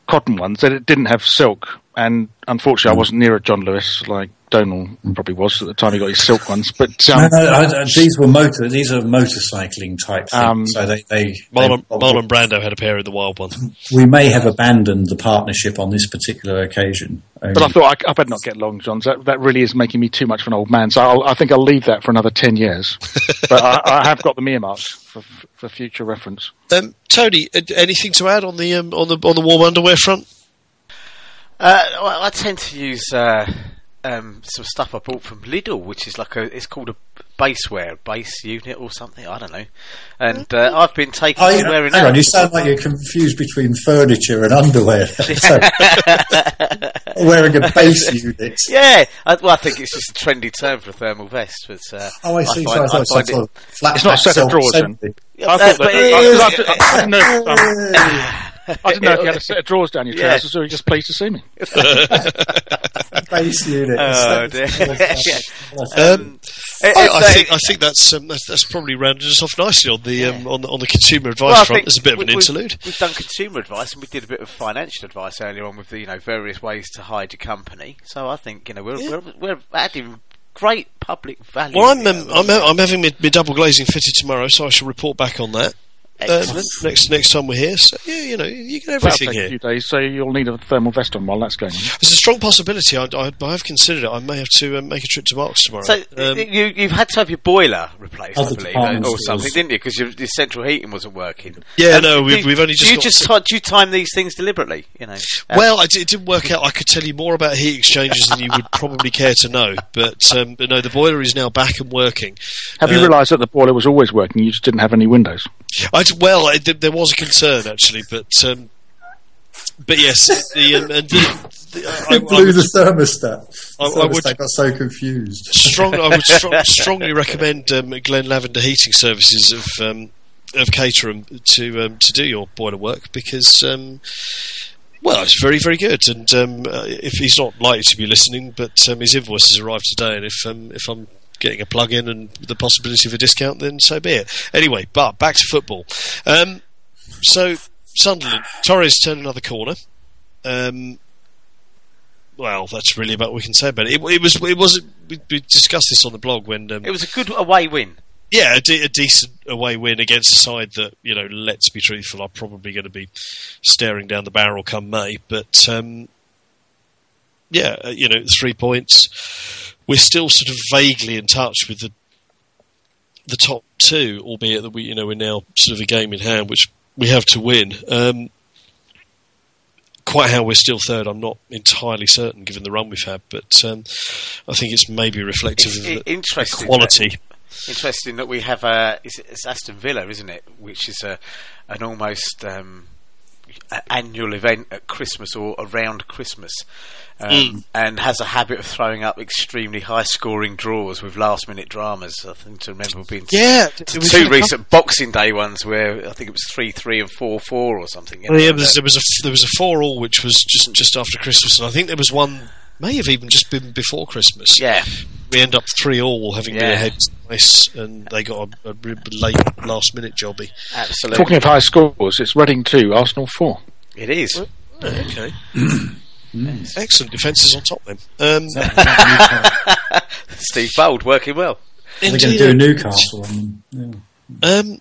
cotton ones. They didn't have silk, and unfortunately, I wasn't near a John Lewis like Donal probably was at the time he got his silk ones. But No, um, no, I, I- these were motor. These are motorcycling type things. Um, so they, they, Marlon, they- Marlon Brando had a pair of the wild ones. we may have abandoned the partnership on this particular occasion. but I thought I, I better not get long johns. That, that really is making me too much of an old man. So I'll, I think I'll leave that for another ten years. but I, I have got them earmarked for, for future reference. Um, Tony, uh, anything to add on the um, on the on the warm underwear front? Uh, well, I tend to use uh, um, some stuff I bought from Lidl, which is like a. It's called a base wear, base unit or something. I don't know. And uh, I've been taking Oh, to wearing hang out. on, you sound like you're confused between furniture and underwear. Wearing a base unit. Yeah, I, well, I think it's just a trendy term for a thermal vest. But uh, Oh, I see. find- so I thought I it was find some sort of flat It's not a pack set of drawers, then. self-assembly. Yeah, I thought that- I- I I didn't know if, um, I didn't know if you had a set of drawers down your Yeah. trousers, or you're just pleased to see me. base unit. Oh, dear. Um, It- I, I uh, think I think that's, um, that's that's probably rounded us off nicely on the um, on the on the consumer advice Well, front. think There's a bit of an we- we've- interlude. We've done consumer advice and we did a bit of financial advice earlier on with the you know various ways to hide your company. So I think you know we're we're, we're adding great public value. Well, I'm um, I'm, I'm having my, my double glazing fitted tomorrow, so I shall report back on that. Uh, next next time we're here, so yeah, you know, you get That'll everything take a few days, so you'll need a thermal vest on while that's going on. There's a strong possibility. I, I, I have considered it. I may have to um, make a trip to Marks tomorrow. So Um, you you've had to have your boiler replaced, I believe, or something, didn't you? Because your, your central heating wasn't working. Yeah, Um, no, we've- you- we've only just. do just you just to- ti- do you time these things deliberately? You know. Uh, Well, I d- it didn't work out. I could tell you more about heat exchangers than you would probably care to know. But, um, but no, the boiler is now back and working. Have you Uh, realised that the boiler was always working? You just didn't have any windows. I d- well, I, th- there was a concern actually, but um, but yes, the, um, and the, the, I, I, It blew would the thermostat. I- The I would- got so confused. strong, I would stro- strongly recommend um, Glen Lavender Heating Services of um, of Caterham to um, to do your boiler work because. Um, well, it's very, very good, and um, uh, if he's not likely to be listening, but um, his invoice has arrived today, and if um, if I'm getting a plug-in and the possibility of a discount, then so be it. Anyway, but back to football. Um, so Sunderland, Torres turned another corner. Um, well, that's really about what we can say about it. It, it was, it was. We, we discussed this on the blog when, um, it was a good away win. yeah, a, de- a decent away win against a side that you know. Let's be truthful, are probably going to be staring down the barrel come May. But um, yeah, uh, you know, three points. We're still sort of vaguely in touch with the the top two, albeit that we, you know, we're now sort of a game in hand, which we have to win. Um, quite how we're still third, I'm not entirely certain, given the run we've had. But um, I think it's maybe reflective It's of the, quality. Interesting that we have a it's, it's Aston Villa, isn't it? Which is a an almost um, annual event at Christmas or around Christmas, um, Mm. and has a habit of throwing up extremely high scoring draws with last minute dramas. I think to remember being Yeah, t- it was two recent Boxing Day ones where I think it was three three and four four or something. you Well, yeah, there was, there was a there was a four all which was just just after Christmas, and I think there was one may have even just been before Christmas. yeah, We end up three all, having been Yeah. ahead twice, and they got a, a late last minute jobby. absolutely. Talking of high scores, it's Reading 2, Arsenal 4. it is. Okay, excellent defences on top then. Um, Steve Bould working well. They're going to do a Newcastle on them. Yeah. Um,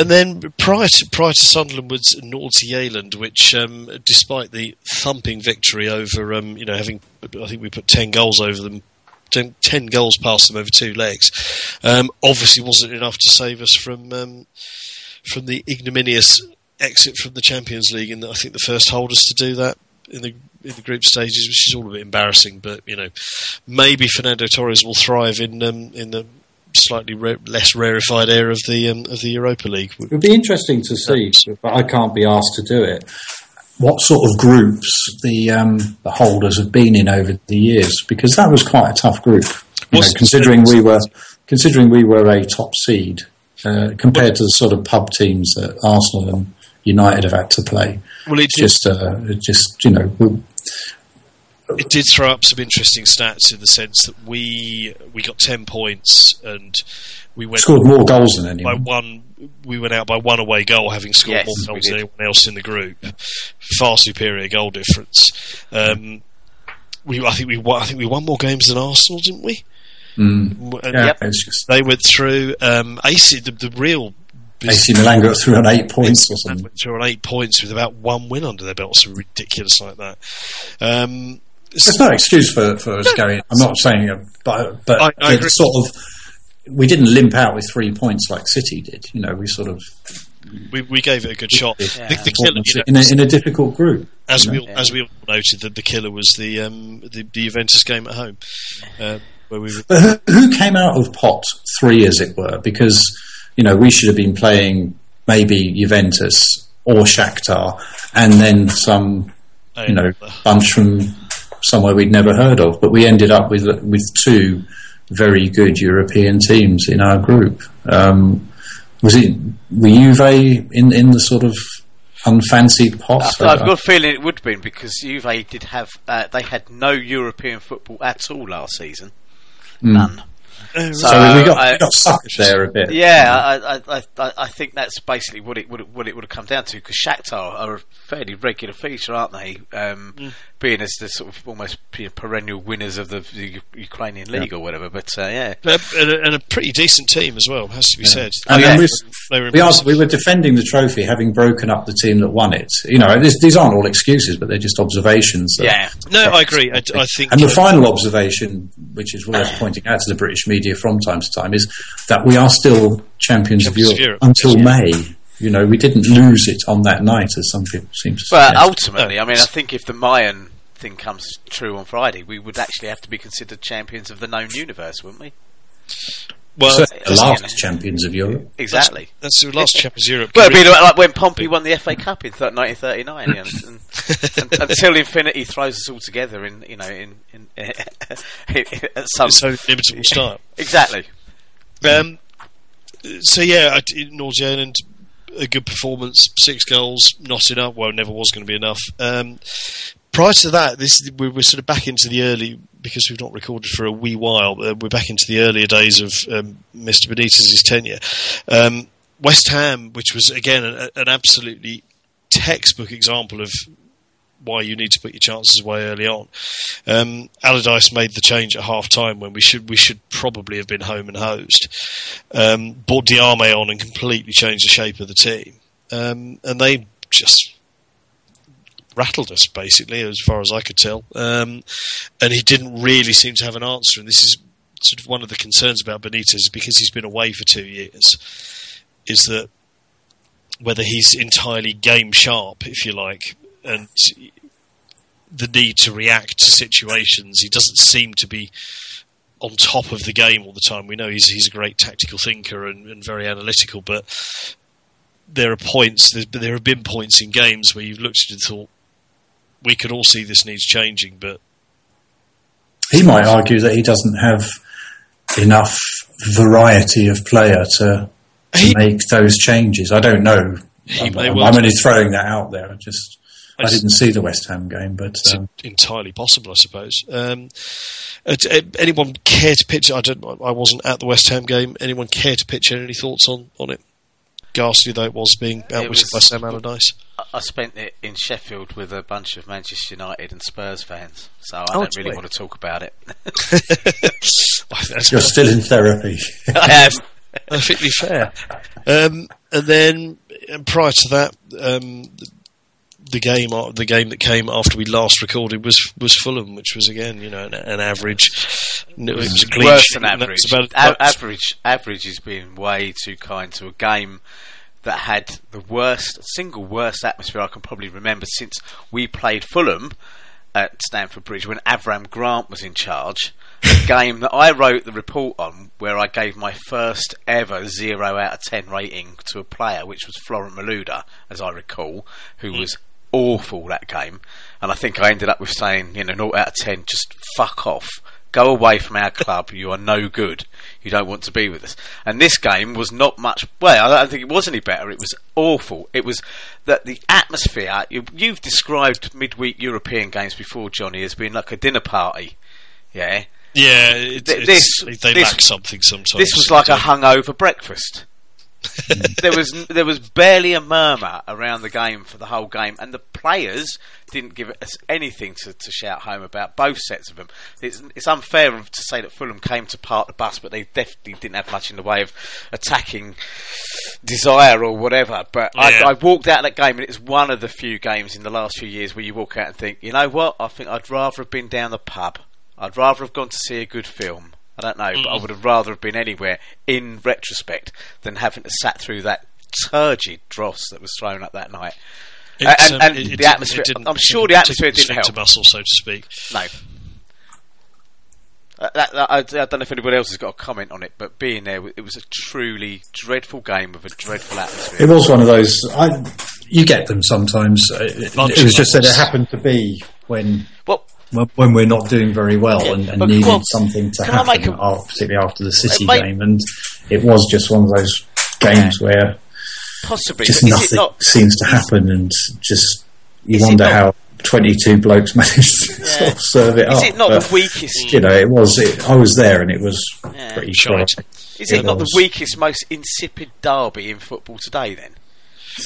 and then prior to, prior to Sunderland was Nordsjælland, which, um, despite the thumping victory over, um, you know, having I think we put ten goals over them 10, 10 goals past them over two legs. Um, obviously, wasn't enough to save us from um, from the ignominious exit from the Champions League. And I think the first holders to do that in the in the group stages, which is all a bit embarrassing. But you know, maybe Fernando Torres will thrive in um, in the slightly less rarefied air of the um, of the Europa League. It would be interesting to see, but I can't be asked to do it. What sort of groups the um, the holders have been in over the years? Because that was quite a tough group. You know, considering we were considering we were a top seed uh, compared to the sort of pub teams that Arsenal and United have had to play. Well, It's just uh, just you know it did throw up some interesting stats in the sense that we we got ten points and we went scored more goals than anyone. by one. We went out by one away goal, having scored Yes, more goals than anyone else in the group. Far superior goal difference. Um, we, I think we, won, I think we won more games than Arsenal, didn't we? Mm. And Yeah, Yep. They went through. Um, AC, the, the real. AC Milan got through on eight points or something. went through on eight points with about one win under their belt, so ridiculous like that. Um, There's no excuse for, for us going. I'm not saying, uh, but but I- I it's sort of we didn't limp out with three points like City did. You know, we sort of we, we gave it a good shot. Yeah. The, the killer, you know, in, a, in a difficult group. as you we all, as we all noted, that the killer was the um, the, the Juventus game at home, uh, where we were But who, who came out of pot three, as it were? Because you know we should have been playing maybe Juventus or Shakhtar, and then some you know bunch from somewhere we'd never heard of. But we ended up with with two very good European teams in our group. Um, was it were Juve in in the sort of unfancied pot? I've, I've got a feeling it would have been because Juve did have uh, they had no European football at all last season, none. Uh, so we got, I- we got sucked there a bit. Yeah, I, I, I, I, I think that's basically what it would what it would have come down to because Shakhtar are a fairly regular feature, aren't they? Um, Being as the sort of almost perennial winners of the, the Ukrainian league or whatever. But uh, yeah, and, a, and a pretty decent team as well, has to be said. And Oh, yeah. we, were we, are, we were defending the trophy, having broken up the team that won it. You know, this, these aren't all excuses, but they're just observations. that- yeah, No, I agree. I, I think. And the final observation, which is worth pointing out to the British media from time to time, is that we are still champions, of Champions of Europe, Europe, until yes. May. You know, we didn't lose it on that night, as some people seem to But suggest. ultimately, I mean, I think if the Mayan thing comes true on Friday, we would actually have to be considered champions of the known universe, wouldn't we? Well, Certainly the last you know. champions of Europe. Exactly. that's the last Champions of Europe. Well, it'd be like when Pompey won the FA Cup in 1939, and, and, until infinity throws us all together in, you know, in, in, at some It's so inimitable style. exactly. Um, so yeah, I, in Ireland, a good performance, six goals, not enough. Well, never was going to be enough. Um, prior to that, this we we're sort of back into the early because we've not recorded for a wee while. Uh, we're back into the earlier days of um, Mr. Benitez's tenure. Um, West Ham, which was again an, an absolutely textbook example of why you need to put your chances away early on. Um, Allardyce made the change at half time when we should we should probably have been home and hosed. Um, brought on and completely changed the shape of the team, um, and they just rattled us basically, as far as I could tell. Um, and he didn't really seem to have an answer. And this is sort of one of the concerns about Benitez because he's been away for two years. Is that whether he's entirely game sharp, if you like, and the need to react to situations. He doesn't seem to be on top of the game all the time. We know he's he's a great tactical thinker and, and very analytical, but there are points. There, there have been points in games where you've looked at it and thought we could all see this needs changing, but He might argue that he doesn't have enough variety of player to, to He- make those changes. I don't know. He I'm, may I'm- well I'm only throwing that out there. I just I It's- didn't see the West Ham game, but it's um, entirely possible, I suppose. Um, uh, uh, anyone care to pitch? I don't. I wasn't at the West Ham game. Anyone care to pitch any thoughts on on it? Ghastly though it was being outwitted was- by Sam Allardyce. I, I spent it in Sheffield with a bunch of Manchester United and Spurs fans, so I Oh, don't really joy. want to talk about it. I think that's you're still in therapy. I have. perfectly fair. Um, and then prior to that, um, the game uh, the game that came after we last recorded was was Fulham, which was again you know an, an average. It was a worse than average. that's about- A- average, average is being way too kind to a game that had the worst, single worst atmosphere I can probably remember since we played Fulham at Stamford Bridge when Avram Grant was in charge. A game that I wrote the report on, where I gave my first ever zero out of ten rating to a player, which was Florent Malouda, as I recall, who hmm. was awful that game. And I think I ended up with saying, you know, 0 out of 10, just fuck off. Go away from our club. You are no good. You don't want to be with us. And this game was not much. Well, I don't think it was any better. It was awful. It was that the atmosphere. You, you've described midweek European games before, Johnny, as being like a dinner party. Yeah. yeah, it's, this- they this- lack something sometimes. This was like a hungover breakfast. there was there was barely a murmur around the game for the whole game, and the players didn't give us anything to, to shout home about. Both sets of them. It's, it's unfair to say that Fulham came to park the bus, but they definitely didn't have much in the way of attacking desire or whatever. But Yeah. I, I walked out of that game, and it's one of the few games in the last few years where you walk out and think, you know what? I think I'd rather have been down the pub. I'd rather have gone to see a good film. I don't know, but I would have rather have been anywhere in retrospect than having to sat through that turgid dross that was thrown up that night. It's, and- um, and it- it the didn't- atmosphere- it didn't- I'm it sure the atmosphere didn't sphincter help. muscle, so to speak. No. Uh, that, that- I, I don't know if anybody else has got a comment on it, but being there, it was a truly dreadful game with a dreadful atmosphere. It was one of those. I, you get them sometimes. Uh, It, it was just that it happened to be when Well, when we're not doing very well and, and but- needed well, something to can I happen, a- af- particularly after the City Mate- game, and it was just one of those games where possibly. just nothing not? seems to happen, and just you wonder not- how twenty-two blokes managed to sort of serve it Is up. Is it not but, the weakest? You know, it was. It, I was there, and it was Yeah. pretty Shite. shite. Is it, It not was. the weakest, most insipid derby in football today? Then,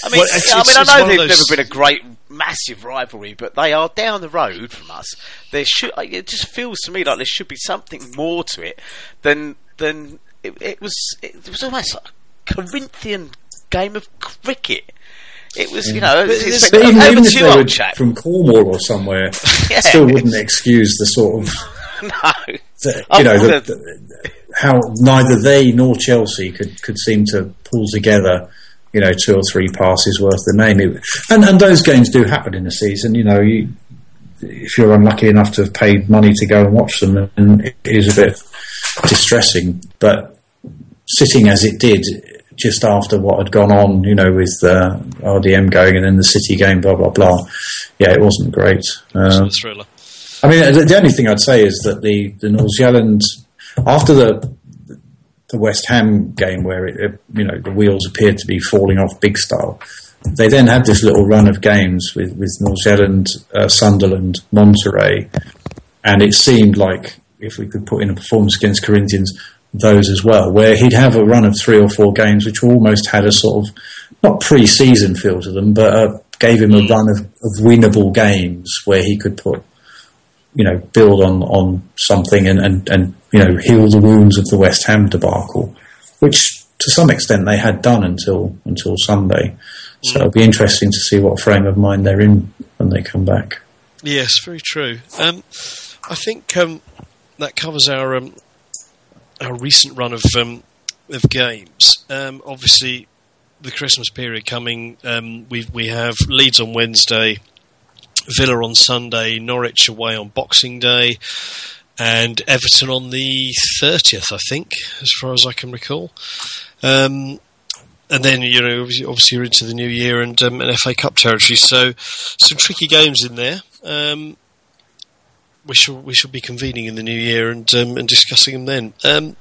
I mean, Well, it's- I mean, it's- I know one of there's those- never been a great, massive rivalry, but they are down the road from us. There should, it just feels to me like there should be something more to it than than it, it was. It was almost like a Corinthian game of cricket. It was, you know, it's, it's But even, even if they were chap. from Cornwall or somewhere, Yeah. still wouldn't excuse the sort of no, the, you know the, the, how neither they nor Chelsea could, could seem to pull together, you know, two or three passes worth the name. And and those games do happen in the season. You know, you, if you're unlucky enough to have paid money to go and watch them, and it is a bit distressing. But sitting as it did just after what had gone on, you know, with uh, RDM going and then the City game, blah blah blah. Yeah, it wasn't great. Um, a thriller. I mean, the, the only thing I'd say is that the the North Zealand after the the West Ham game where it, you know the wheels appeared to be falling off big style, they then had this little run of games with with North Zealand, uh, Sunderland, Monterrey, and it seemed like if we could put in a performance against Corinthians, those as well, where he'd have a run of three or four games which almost had a sort of not pre-season feel to them, but uh, gave him a run of, of winnable games where he could put you know, build on, on something and, and, and, you know, heal the wounds of the West Ham debacle, which to some extent they had done until, until Sunday. So it'll be interesting to see what frame of mind they're in when they come back. Yes, very true. Um, I think um, that covers our um, our recent run of um, of games. Um, obviously, the Christmas period coming. Um, we we have Leeds on Wednesday, Villa on Sunday, Norwich away on Boxing Day, and Everton on the thirtieth. I think, as far as I can recall. Um, and then you know, obviously, you're into the new year and um, FA Cup territory. So some tricky games in there. Um, we shall we shall be convening in the new year and um, and discussing them then. Um,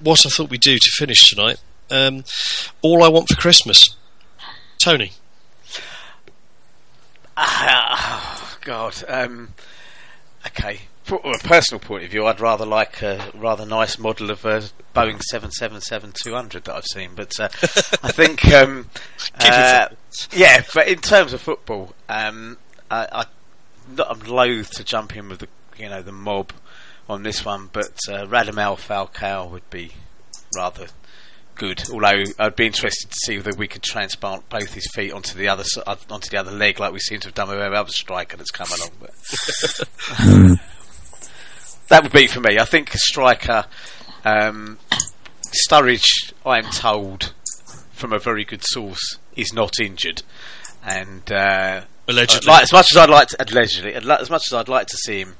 what I thought we'd do to finish tonight. Um, all I want for Christmas, Tony. Ah, oh, God. Um, okay. From a personal point of view, I'd rather like a rather nice model of a Boeing 777-200 that I've seen, but uh, I think, um, uh, yeah. But in terms of football, um, I, I'm loath to jump in with the you know the mob on this one, but uh, Radamel Falcao would be rather good. Although I'd be interested to see whether we could transplant both his feet onto the other uh, onto the other leg, like we seem to have done with every other striker that's come along. But that would be for me. I think a striker, um, Sturridge, I am told from a very good source, is not injured, and uh, Allegedly. like, as much as I'd like to, allegedly, as much as I'd like to see him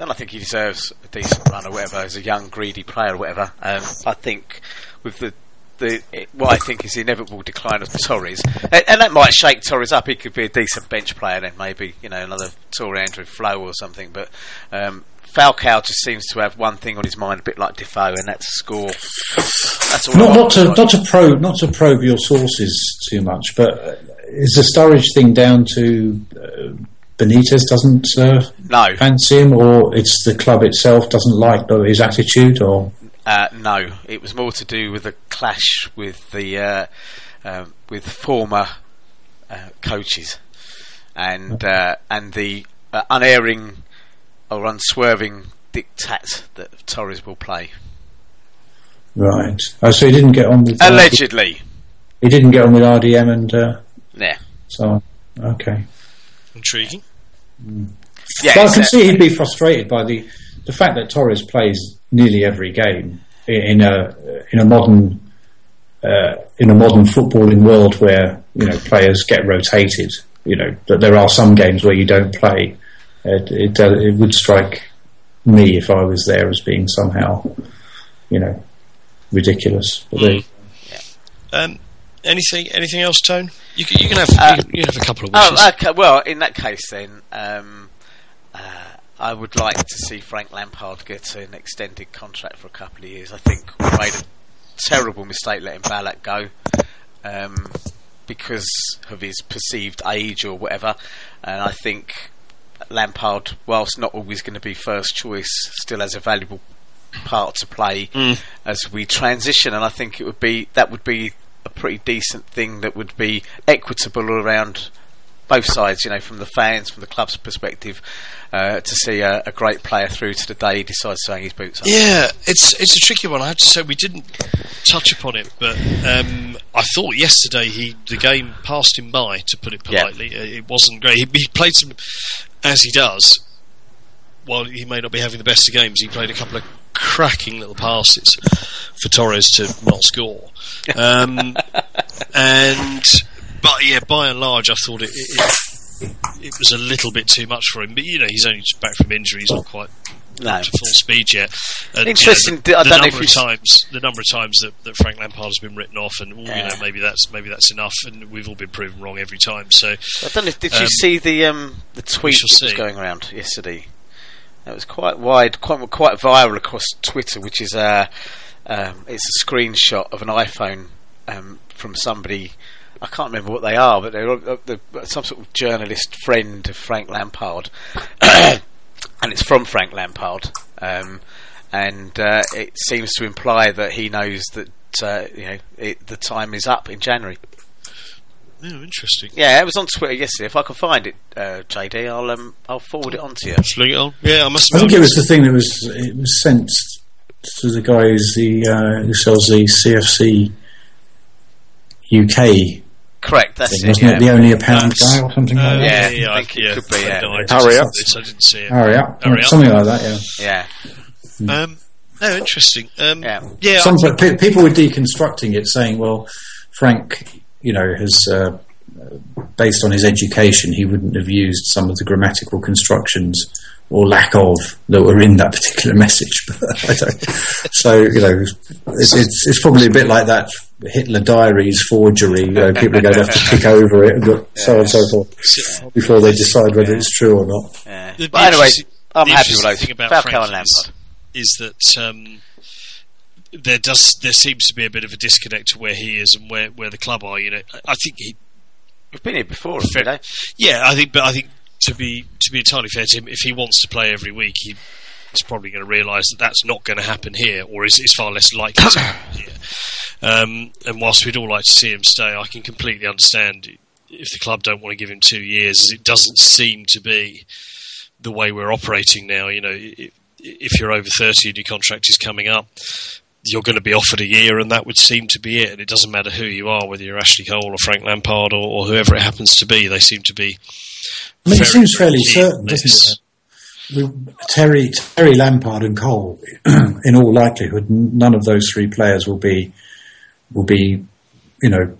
and I think he deserves a decent run or whatever as a young, greedy player or whatever. Um, I think with the the what I think is the inevitable decline of Torres, and, and that might shake Torres up. He could be a decent bench player then, maybe you know another Tore André Flo or something. But um, Falcao just seems to have one thing on his mind, a bit like Defoe, and that's score. That's all. Not, not to not to probe not to probe your sources too much, but uh, is the Sturridge thing down to uh, Benitez doesn't uh, no, fancy him, or it's the club itself doesn't like his attitude, or Uh, no, it was more to do with a clash with the uh, um, with former uh, coaches and uh, and the uh, unerring or unswerving diktat that Torres will play. right? Oh, so he didn't get on with Allegedly, he didn't get on with RDM and uh, yeah, so on. Okay. Intriguing. Yeah. Well, I can uh, see he'd be frustrated by the the fact that Torres plays nearly every game in a in a modern uh, in a modern footballing world where you know players get rotated. You know that there are some games where you don't play. It it, do- it would strike me if I was there as being somehow you know ridiculous. But there- Um, anything anything else, Tone? You can, you can have Uh, you, can, you can have a couple of wishes. Oh, okay. Well, in that case, then um, uh, I would like to see Frank Lampard get an extended contract for a couple of years. I think we made a terrible mistake letting Ballack go um, because of his perceived age or whatever. And I think Lampard, whilst not always going to be first choice, still has a valuable part to play as we transition. And I think it would be that would be pretty decent thing that would be equitable around both sides. You know, from the fans, from the club's perspective, uh, to see a, a great player through to the day he decides to hang his boots up. Yeah, it's it's a tricky one. I have to say we didn't touch upon it, but um, I thought yesterday he the game passed him by. To put it politely, Uh, it wasn't great. He, he played some as he does. While he may not be having the best of games, he played a couple of cracking little passes for Torres to not score. Um, and but yeah, by and large, I thought it, it, it it was a little bit too much for him. But you know, he's only back from injury; he's not quite No. to full speed yet. And, you Interesting, know, I the, don't the know if number of times, the number of times that, that Frank Lampard has been written off, and Yeah. you know maybe that's maybe that's enough, and we've all been proven wrong every time. So I don't know. if- Did you Um, see the um, the tweet that was going around yesterday? It was quite wide, quite quite viral across Twitter, which is a um, it's a screenshot of an iPhone um, from somebody. I can't remember what they are, but they're, uh, they're some sort of journalist friend of Frank Lampard, and it's from Frank Lampard, um, and uh, it seems to imply that he knows that uh, you know it, the time is up in January. Oh, interesting. Yeah, it was on Twitter yesterday. If I can find it, uh, JD, I'll um, I'll forward it on to you. Sling it on. Yeah, I must. I think it was the thing that was it was sent to the guy who's the uh, who sells the CFC UK Correct, that's thing, it. wasn't Yeah. it? The only a pound guy or something Uh, like that. Yeah, yeah, I think it yeah, could be, yeah. No, I didn't Hurry see up. this, I didn't see it. Hurry up, Hurry up. something like that. Yeah. yeah, Um, no, interesting. Um, Yeah. yeah, Some I- people were deconstructing it, saying, "Well, Frank, you know, has uh, based on his education, he wouldn't have used some of the grammatical constructions or lack of that were in that particular message." I don't. So you know, it's, it's it's probably a bit like that Hitler diaries forgery. You know, people are going to have to pick over it, and so on and so forth, before they decide whether it's true or not. yeah. The- But the anyway, I'm the happy with interesting those. thing about Falcao and Frank is- Lampard. is that um, there does there seems to be a bit of a disconnect to where he is and where, where the club are. You know, I- think he, We've been here before, Fair- haven't yeah, I think, but I think to be to be entirely fair to him, if he wants to play every week, he is probably going to realise that that's not going to happen here, or is, is far less likely to happen here. Um, and whilst we'd all like to see him stay, I can completely understand if the club don't want to give him two years, as it doesn't seem to be the way we're operating now. You know, if you're over 30 and your contract is coming up, you're going to be offered a year, and that would seem to be it. And it doesn't matter who you are, whether you're Ashley Cole or Frank Lampard or, or whoever it happens to be. They seem to be. I mean, it seems fairly certain, this. doesn't it? Terry, Terry Lampard and Cole, in all likelihood, none of those three players will be will be, you know,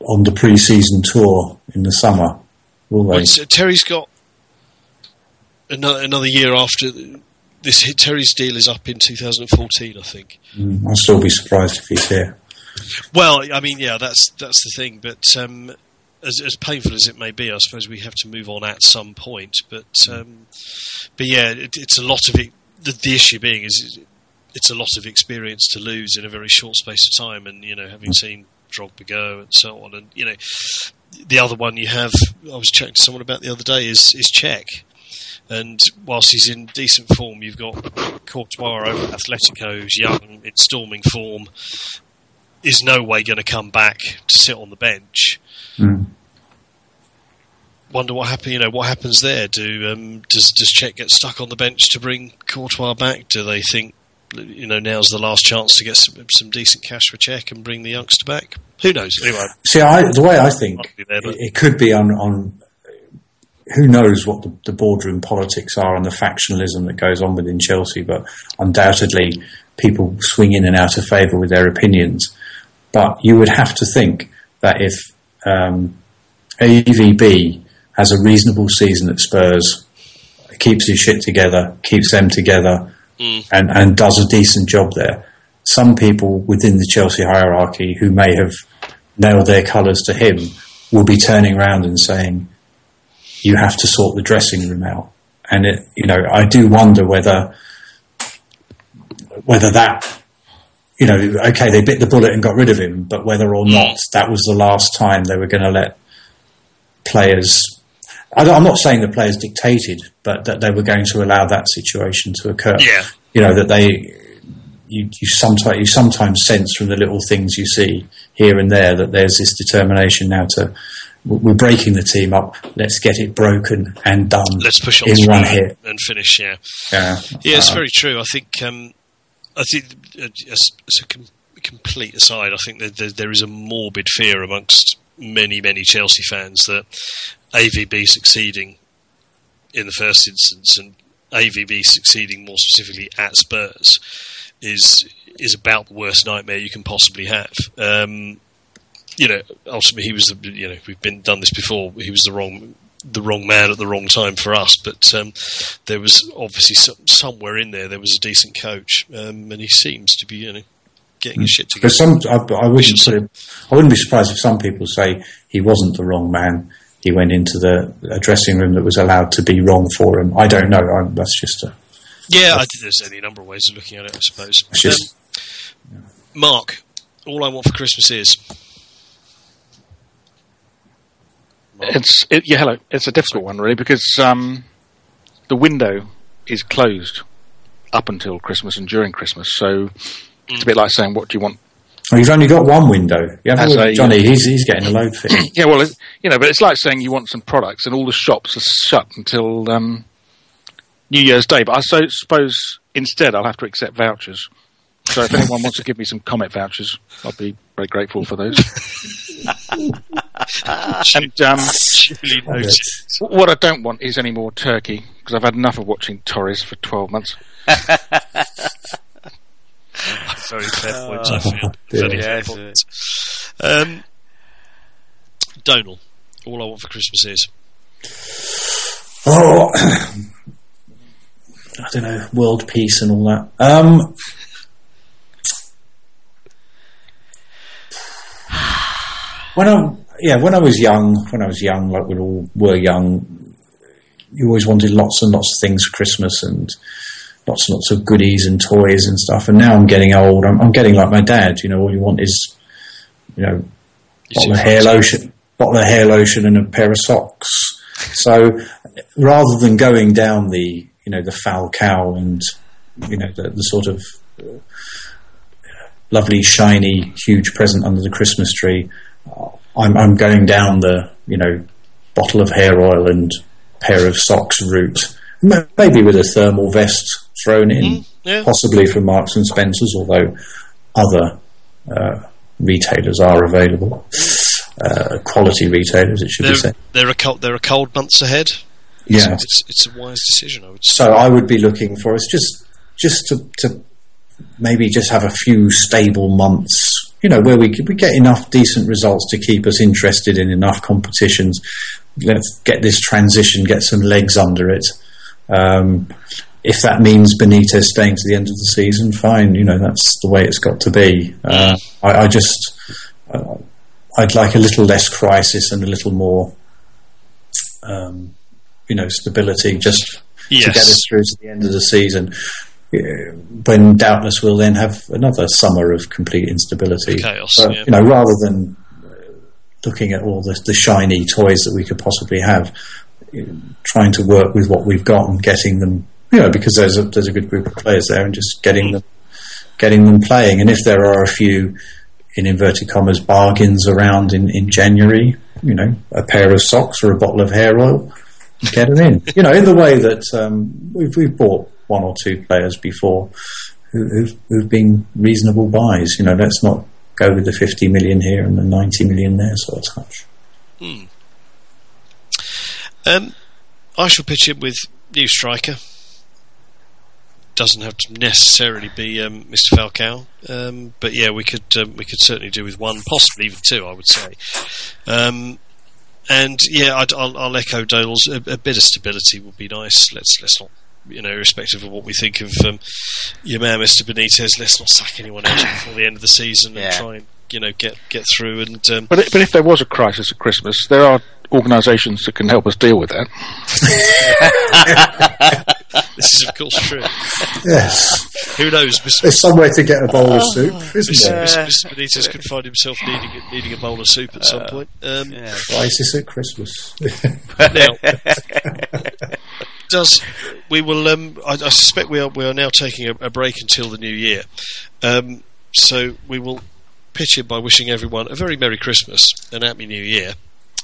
on the pre-season tour in the summer, will Well, they? it's- Terry's got another another year after this. Terry's deal is up in 2014, I think. Mm, I'll still be surprised if he's here. Well, I mean, yeah, that's that's the thing. But um, as, as painful as it may be, I suppose we have to move on at some point. But um, but yeah, it, it's a lot of it. The, the issue being is it's a lot of experience to lose in a very short space of time, and you know, having seen Drogba go and so on, and you know, the other one you have. I was chatting to someone about the other day is is Cech. And whilst he's in decent form, you've got Courtois over Atletico, who's young, in storming form, is no way going to come back to sit on the bench. Mm. Wonder what happen. You know what happens there. Do um, does does Cech get stuck on the bench to bring Courtois back? Do they think you know now's the last chance to get some, some decent cash for Cech and bring the youngster back? Who knows? Anyway, See, I, the way I think there, it, it could be on, on who knows what the, the boardroom politics are and the factionalism that goes on within Chelsea, but undoubtedly people swing in and out of favour with their opinions. But you would have to think that if um, AVB has a reasonable season at Spurs, keeps his shit together, keeps them together, and, and does a decent job there, some people within the Chelsea hierarchy who may have nailed their colours to him will be turning around and saying, "You have to sort the dressing room out." And it, you know, I do wonder whether whether that, you know, okay, they bit the bullet and got rid of him, but whether or not that was the last time they were going to let players. I'm not saying the players dictated, but that they were going to allow that situation to occur. Yeah. You know that they, you, you sometimes you sometimes sense from the little things you see here and there that there's this determination now to we're breaking the team up. Let's get it broken and done let's push on in one hit. and finish. Yeah. Yeah, Yeah, it's Uh, very true. I think um, I think uh, as, as a com- complete aside, I think that there, there is a morbid fear amongst many many Chelsea fans that AVB succeeding in the first instance and AVB succeeding more specifically at Spurs is is about the worst nightmare you can possibly have. Um, you know, ultimately he was the you know we've been done this before. He was the wrong the wrong man at the wrong time for us, but um, there was obviously some, somewhere in there there was a decent coach, um, and he seems to be you know getting his shit But together. some, I, I wouldn't I wouldn't be surprised if some people say he wasn't the wrong man. He went into the a dressing room that was allowed to be wrong for him. I don't know. I, that's just a, Yeah, I think there's any number of ways of looking at it. I suppose. just Um, Mark, all I want for Christmas is Mark. It's it, yeah, hello. It's a difficult one really because um, the window is closed up until Christmas and during Christmas. So it's a bit like saying, "What do you want?" Oh, you've only got one window. You have a, Johnny. He's he's getting a load fitted. Yeah, well, it, you know, but it's like saying you want some products and all the shops are shut until um, New Year's Day. But I so, suppose instead I'll have to accept vouchers. So if anyone wants to give me some Comet vouchers, I'll be very grateful for those. and um, what I don't want is any more turkey because I've had enough of watching Torres for 12 months. Very fair points. I feel. dear. Very Yeah, fair it's, points. Um, Donal, all I want for Christmas is Oh, I don't know, world peace and all that. Um, when I, yeah, when I was young, when I was young, like we all were young, you always wanted lots and lots of things for Christmas and lots and lots of goodies and toys and stuff. And now I'm getting old. I'm, I'm getting like my dad. You know, all you want is, you know, bottle of hair lotion, bottle of hair lotion, and a pair of socks. So rather than going down the you know the Falcao and you know the, the sort of uh, lovely shiny huge present under the Christmas tree, uh, I'm, I'm going down the you know bottle of hair oil and pair of socks route, maybe with a thermal vest thrown in, yeah. possibly from Marks and Spencers, although other uh, retailers are available. Uh, quality retailers, it should There, be said. there are cold, there are cold months ahead. Yeah. It's, it's a wise decision, I would say. So I would be looking for us just just to, to maybe just have a few stable months, you know, where we could, we get enough decent results to keep us interested in enough competitions. Let's get this transition, get some legs under it. Um, if that means Benitez staying to the end of the season, fine. You know, that's the way it's got to be. Uh, I, I just, uh, I'd like a little less crisis and a little more, um, you know, stability just to get us through to the end of the season. When doubtless we'll then have another summer of complete instability. Chaos, But, yeah. You know, rather than uh, looking at all the, the shiny toys that we could possibly have, trying to work with what we've got and getting them, you know, because there's a there's a good group of players there, and just getting them getting them playing. And if there are a few, in inverted commas, bargains around in, in January, you know, a pair of socks or a bottle of hair oil, get them in. you know, in the way that um, we've, we've bought one or two players before who, who've, who've been reasonable buys. You know, let's not go with the 50 million here and the 90 million there sort of touch. Um, I shall pitch in with new striker. Doesn't have to necessarily be um, Mr. Falcao, um, but yeah, we could um, we could certainly do with one, possibly even two. I would say, um, and yeah, I'd, I'll, I'll echo Dole's. A, a bit of stability would be nice. Let's let's not, you know, irrespective of what we think of um, your man, Mr. Benitez, let's not sack anyone else before the end of the season Yeah. and try and you know get get through and um, But, i- but if there was a crisis at Christmas, there are organisations that can help us deal with that. this is of course true. Yes, Who knows, Mr. there's somewhere to get a bowl of soup, isn't Mr. there? Mr. Mr. Benitez could find himself needing a, needing a bowl of soup at some point. Um, Yeah. Crisis at Christmas. Now, does we will? Um, I, I suspect we are we are now taking a, a break until the new year. Um, so we will pitch in by wishing everyone a very merry Christmas, an happy New Year,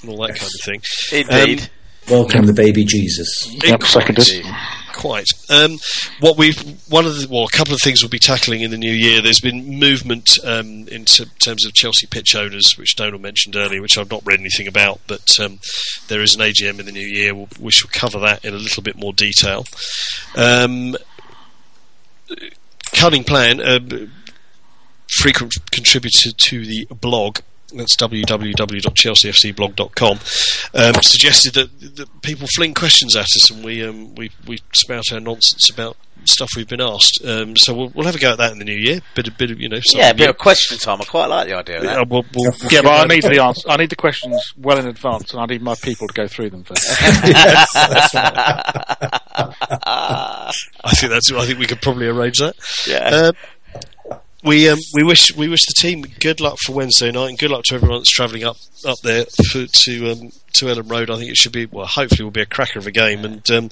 and all that kind of thing. Indeed. Welcome the baby Jesus. Yep, seconded. Quite. Um, what we've one of the well, a couple of things we'll be tackling in the new year. There's been movement um, in t- terms of Chelsea pitch owners, which Donald mentioned earlier, which I've not read anything about, but um, there is an AGM in the new year. We'll, we shall cover that in a little bit more detail. Um, cunning plan. Um, frequent contributor to the blog. That's www.chelseafcblog.com. Um, suggested that, that people fling questions at us and we um, we we spout our nonsense about stuff we've been asked. Um, so we'll, we'll have a go at that in the new year. Bit of bit of you know. yeah, a bit new. of question time. I quite like the idea of Uh, that. we'll, we'll, Yeah, but I need the answer. I need the questions well in advance, and I need my people to go through them first. I think that's. I think we could probably arrange that. Yeah. Um, we um, we wish we wish the team good luck for Wednesday night and good luck to everyone that's travelling up up there for, to um, to Elland Road. I think it should be well. Hopefully, will be a cracker of a game and um,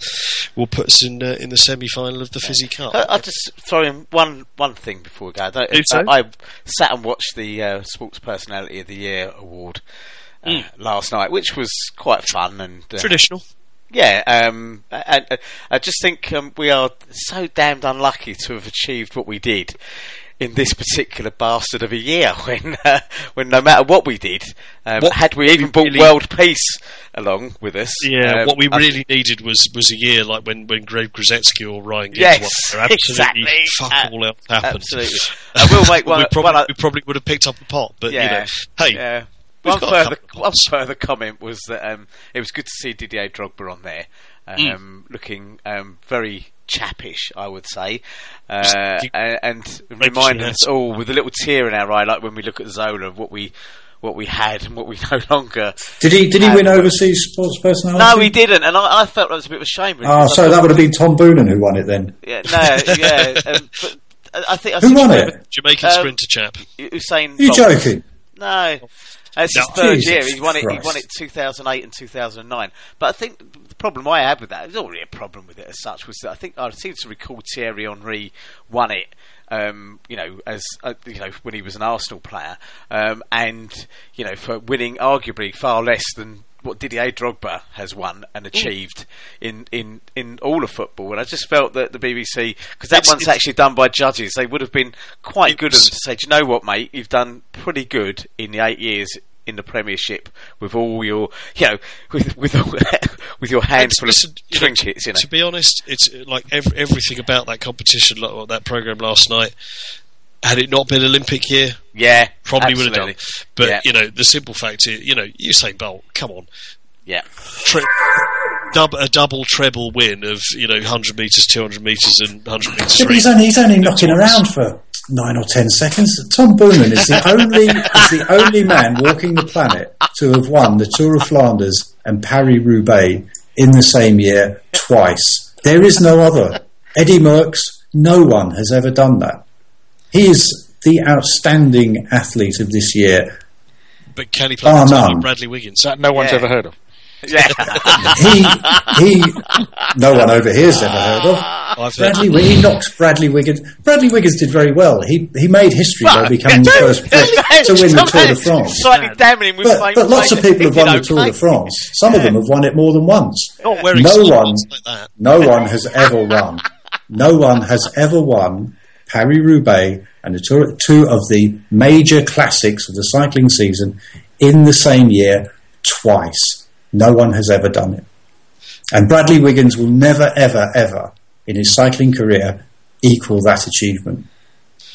will put us in uh, in the semi final of the Fizzy Cup. I- I'll just throw in one one thing before we go. I, so. I, I sat and watched the uh, Sports Personality of the Year award uh, last night, which was quite fun and uh, Traditional. yeah. Um, and, and I just think um, we are so damned unlucky to have achieved what we did. In this particular bastard of a year, when uh, when no matter what we did, um, What had we even brought really- world peace along with us, Yeah, um, what we I- really needed was, was a year like when, when Greg Rusedski or Ryan Giggs Yes. Absolutely exactly. fuck Uh, all else happened. absolutely. I will make one. we, probably, one- we probably would have picked up the pot, but you know, hey, yeah. One further, one further comment was that um, it was good to see Didier Drogba on there, Mm. um, looking um, very chappish, I would say, uh, and, and Maybe reminding she us all with a little tear in our eye, like when we look at Zola, of what we what we had and what we no longer. Did he did he win overseas sports personality? No, he didn't, and I, I felt that was a bit of a shame. really, Oh, so that would have been Tom Boonen who won it then. yeah, no, yeah, um, but I think I Who won it? Jamaican Um, sprinter chap. Usain. Are you Bolt. joking? No. It's his third Jesus year. He won it. He won it 2008 and 2009. But I think the problem I had with that, there's already a problem with it as such, was that I think I seem to recall Thierry Henry won it. Um, you know, as uh, you know, when he was an Arsenal player, um, and you know, for winning arguably far less than what Didier Drogba has won and achieved in, in, in all of football. And I just felt that the BBC, because that It's- one's it's- actually done by judges, they would have been quite good of them to say, do you know what, mate, you've done pretty good in the eight years in the Premiership with all your, you know, with with all, with your handful Listen, of you know, trinkets, you know. To be honest, it's uh, like ev- everything about that competition, like that program last night. Had it not been Olympic year, Yeah, probably would have done. But yeah, you know, the simple fact is, you know, Usain Bolt, come on, yeah, Tre- dub- a double treble win of you know 100 meters, 200 meters, and 100 meters. Yeah, but he's only he's only knocking around for nine or ten seconds. Tom Boonen is the only is the only man walking the planet to have won the Tour of Flanders and Paris Roubaix in the same year twice. There is no other. Eddie Merckx, no one has ever done that. He is the outstanding athlete of this year. But can he play Oh, the none. Bradley Wiggins? That no one's Yeah. ever heard of. yeah. He he, no one over here's ever heard of. I've heard Bradley, Wi- he knocked Bradley Wiggins. Bradley Wiggins did very well. He he made history by becoming the first Brit to win the Tour de France. Slightly damning him But, but lots of people have won the Tour de. France. Some of them have won it more than once. not No one- like that. No one has ever won. No one has ever won Paris Roubaix and the tour, two of the major classics of the cycling season in the same year twice. No one has ever done it. And Bradley Wiggins will never, ever, ever in his cycling career equal that achievement.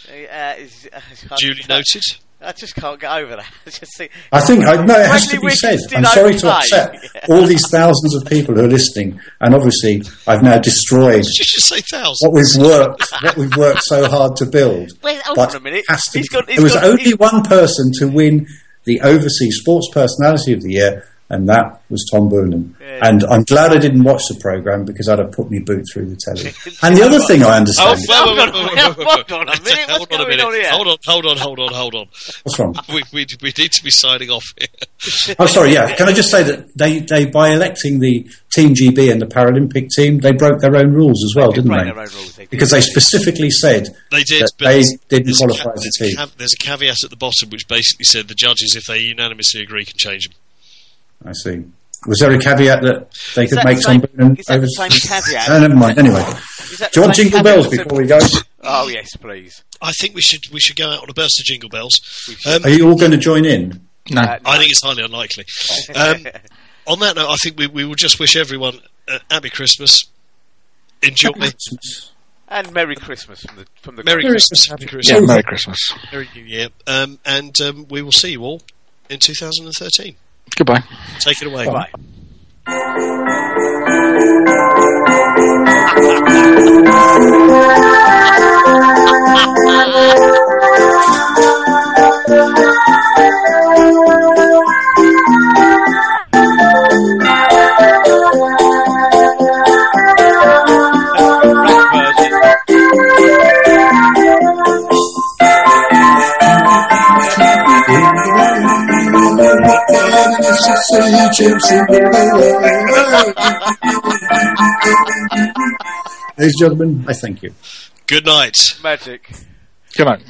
Uh, it's- I Duly noted. I just can't get over that. I just think, I think I no, it has to be said. I'm sorry to okay. upset all these thousands of people who are listening, and obviously I've now destroyed Did you just say thousands? what we've worked, what we've worked so hard to build. Wait, hold on a minute. has to He's be- got- he's there was got- only he's- one person to win the overseas sports personality of the year, and that was Tom Boonen. Yeah. And I'm glad I didn't watch the program because I'd have put me boot through the telly. and the other thing I Oh, understand, whoa, whoa, Hold on, hold on a minute, what's Hold on a going minute. on here? Hold on, hold on, hold on, hold on. what's wrong? We, we, we need to be signing off here. I'm oh, sorry, yeah. Can I just say that they, they by electing the Team GB and the Paralympic team, they broke their own rules as well, They didn't they? their own rules, they did. Because they specifically said They did, that but they there's- didn't a qualify ca- as a there's team. cav- there's a caveat at the bottom which basically said the judges, if they unanimously agree, can change them. I see. Was there a caveat that they could that make the some same- is that the same caveat? No, never mind. Anyway, do you want jingle bells that- before we go? Oh yes, please. I think we should we should go out on a burst of jingle bells. Um, Are you all going to join in? No. Uh, I think it's highly unlikely. Um, on that note, I think we, we will just wish everyone a happy Christmas. Enjoy. Christmas, and Merry Christmas from the from the Merry Merry Christmas, Christmas. Happy Yeah, Christmas, Merry Christmas. Merry New Year, um, and um, we will see you all in 2013. Goodbye. Take it away. Bye. Rap Ladies and gentlemen, I thank you. Good night. Magic. Good night.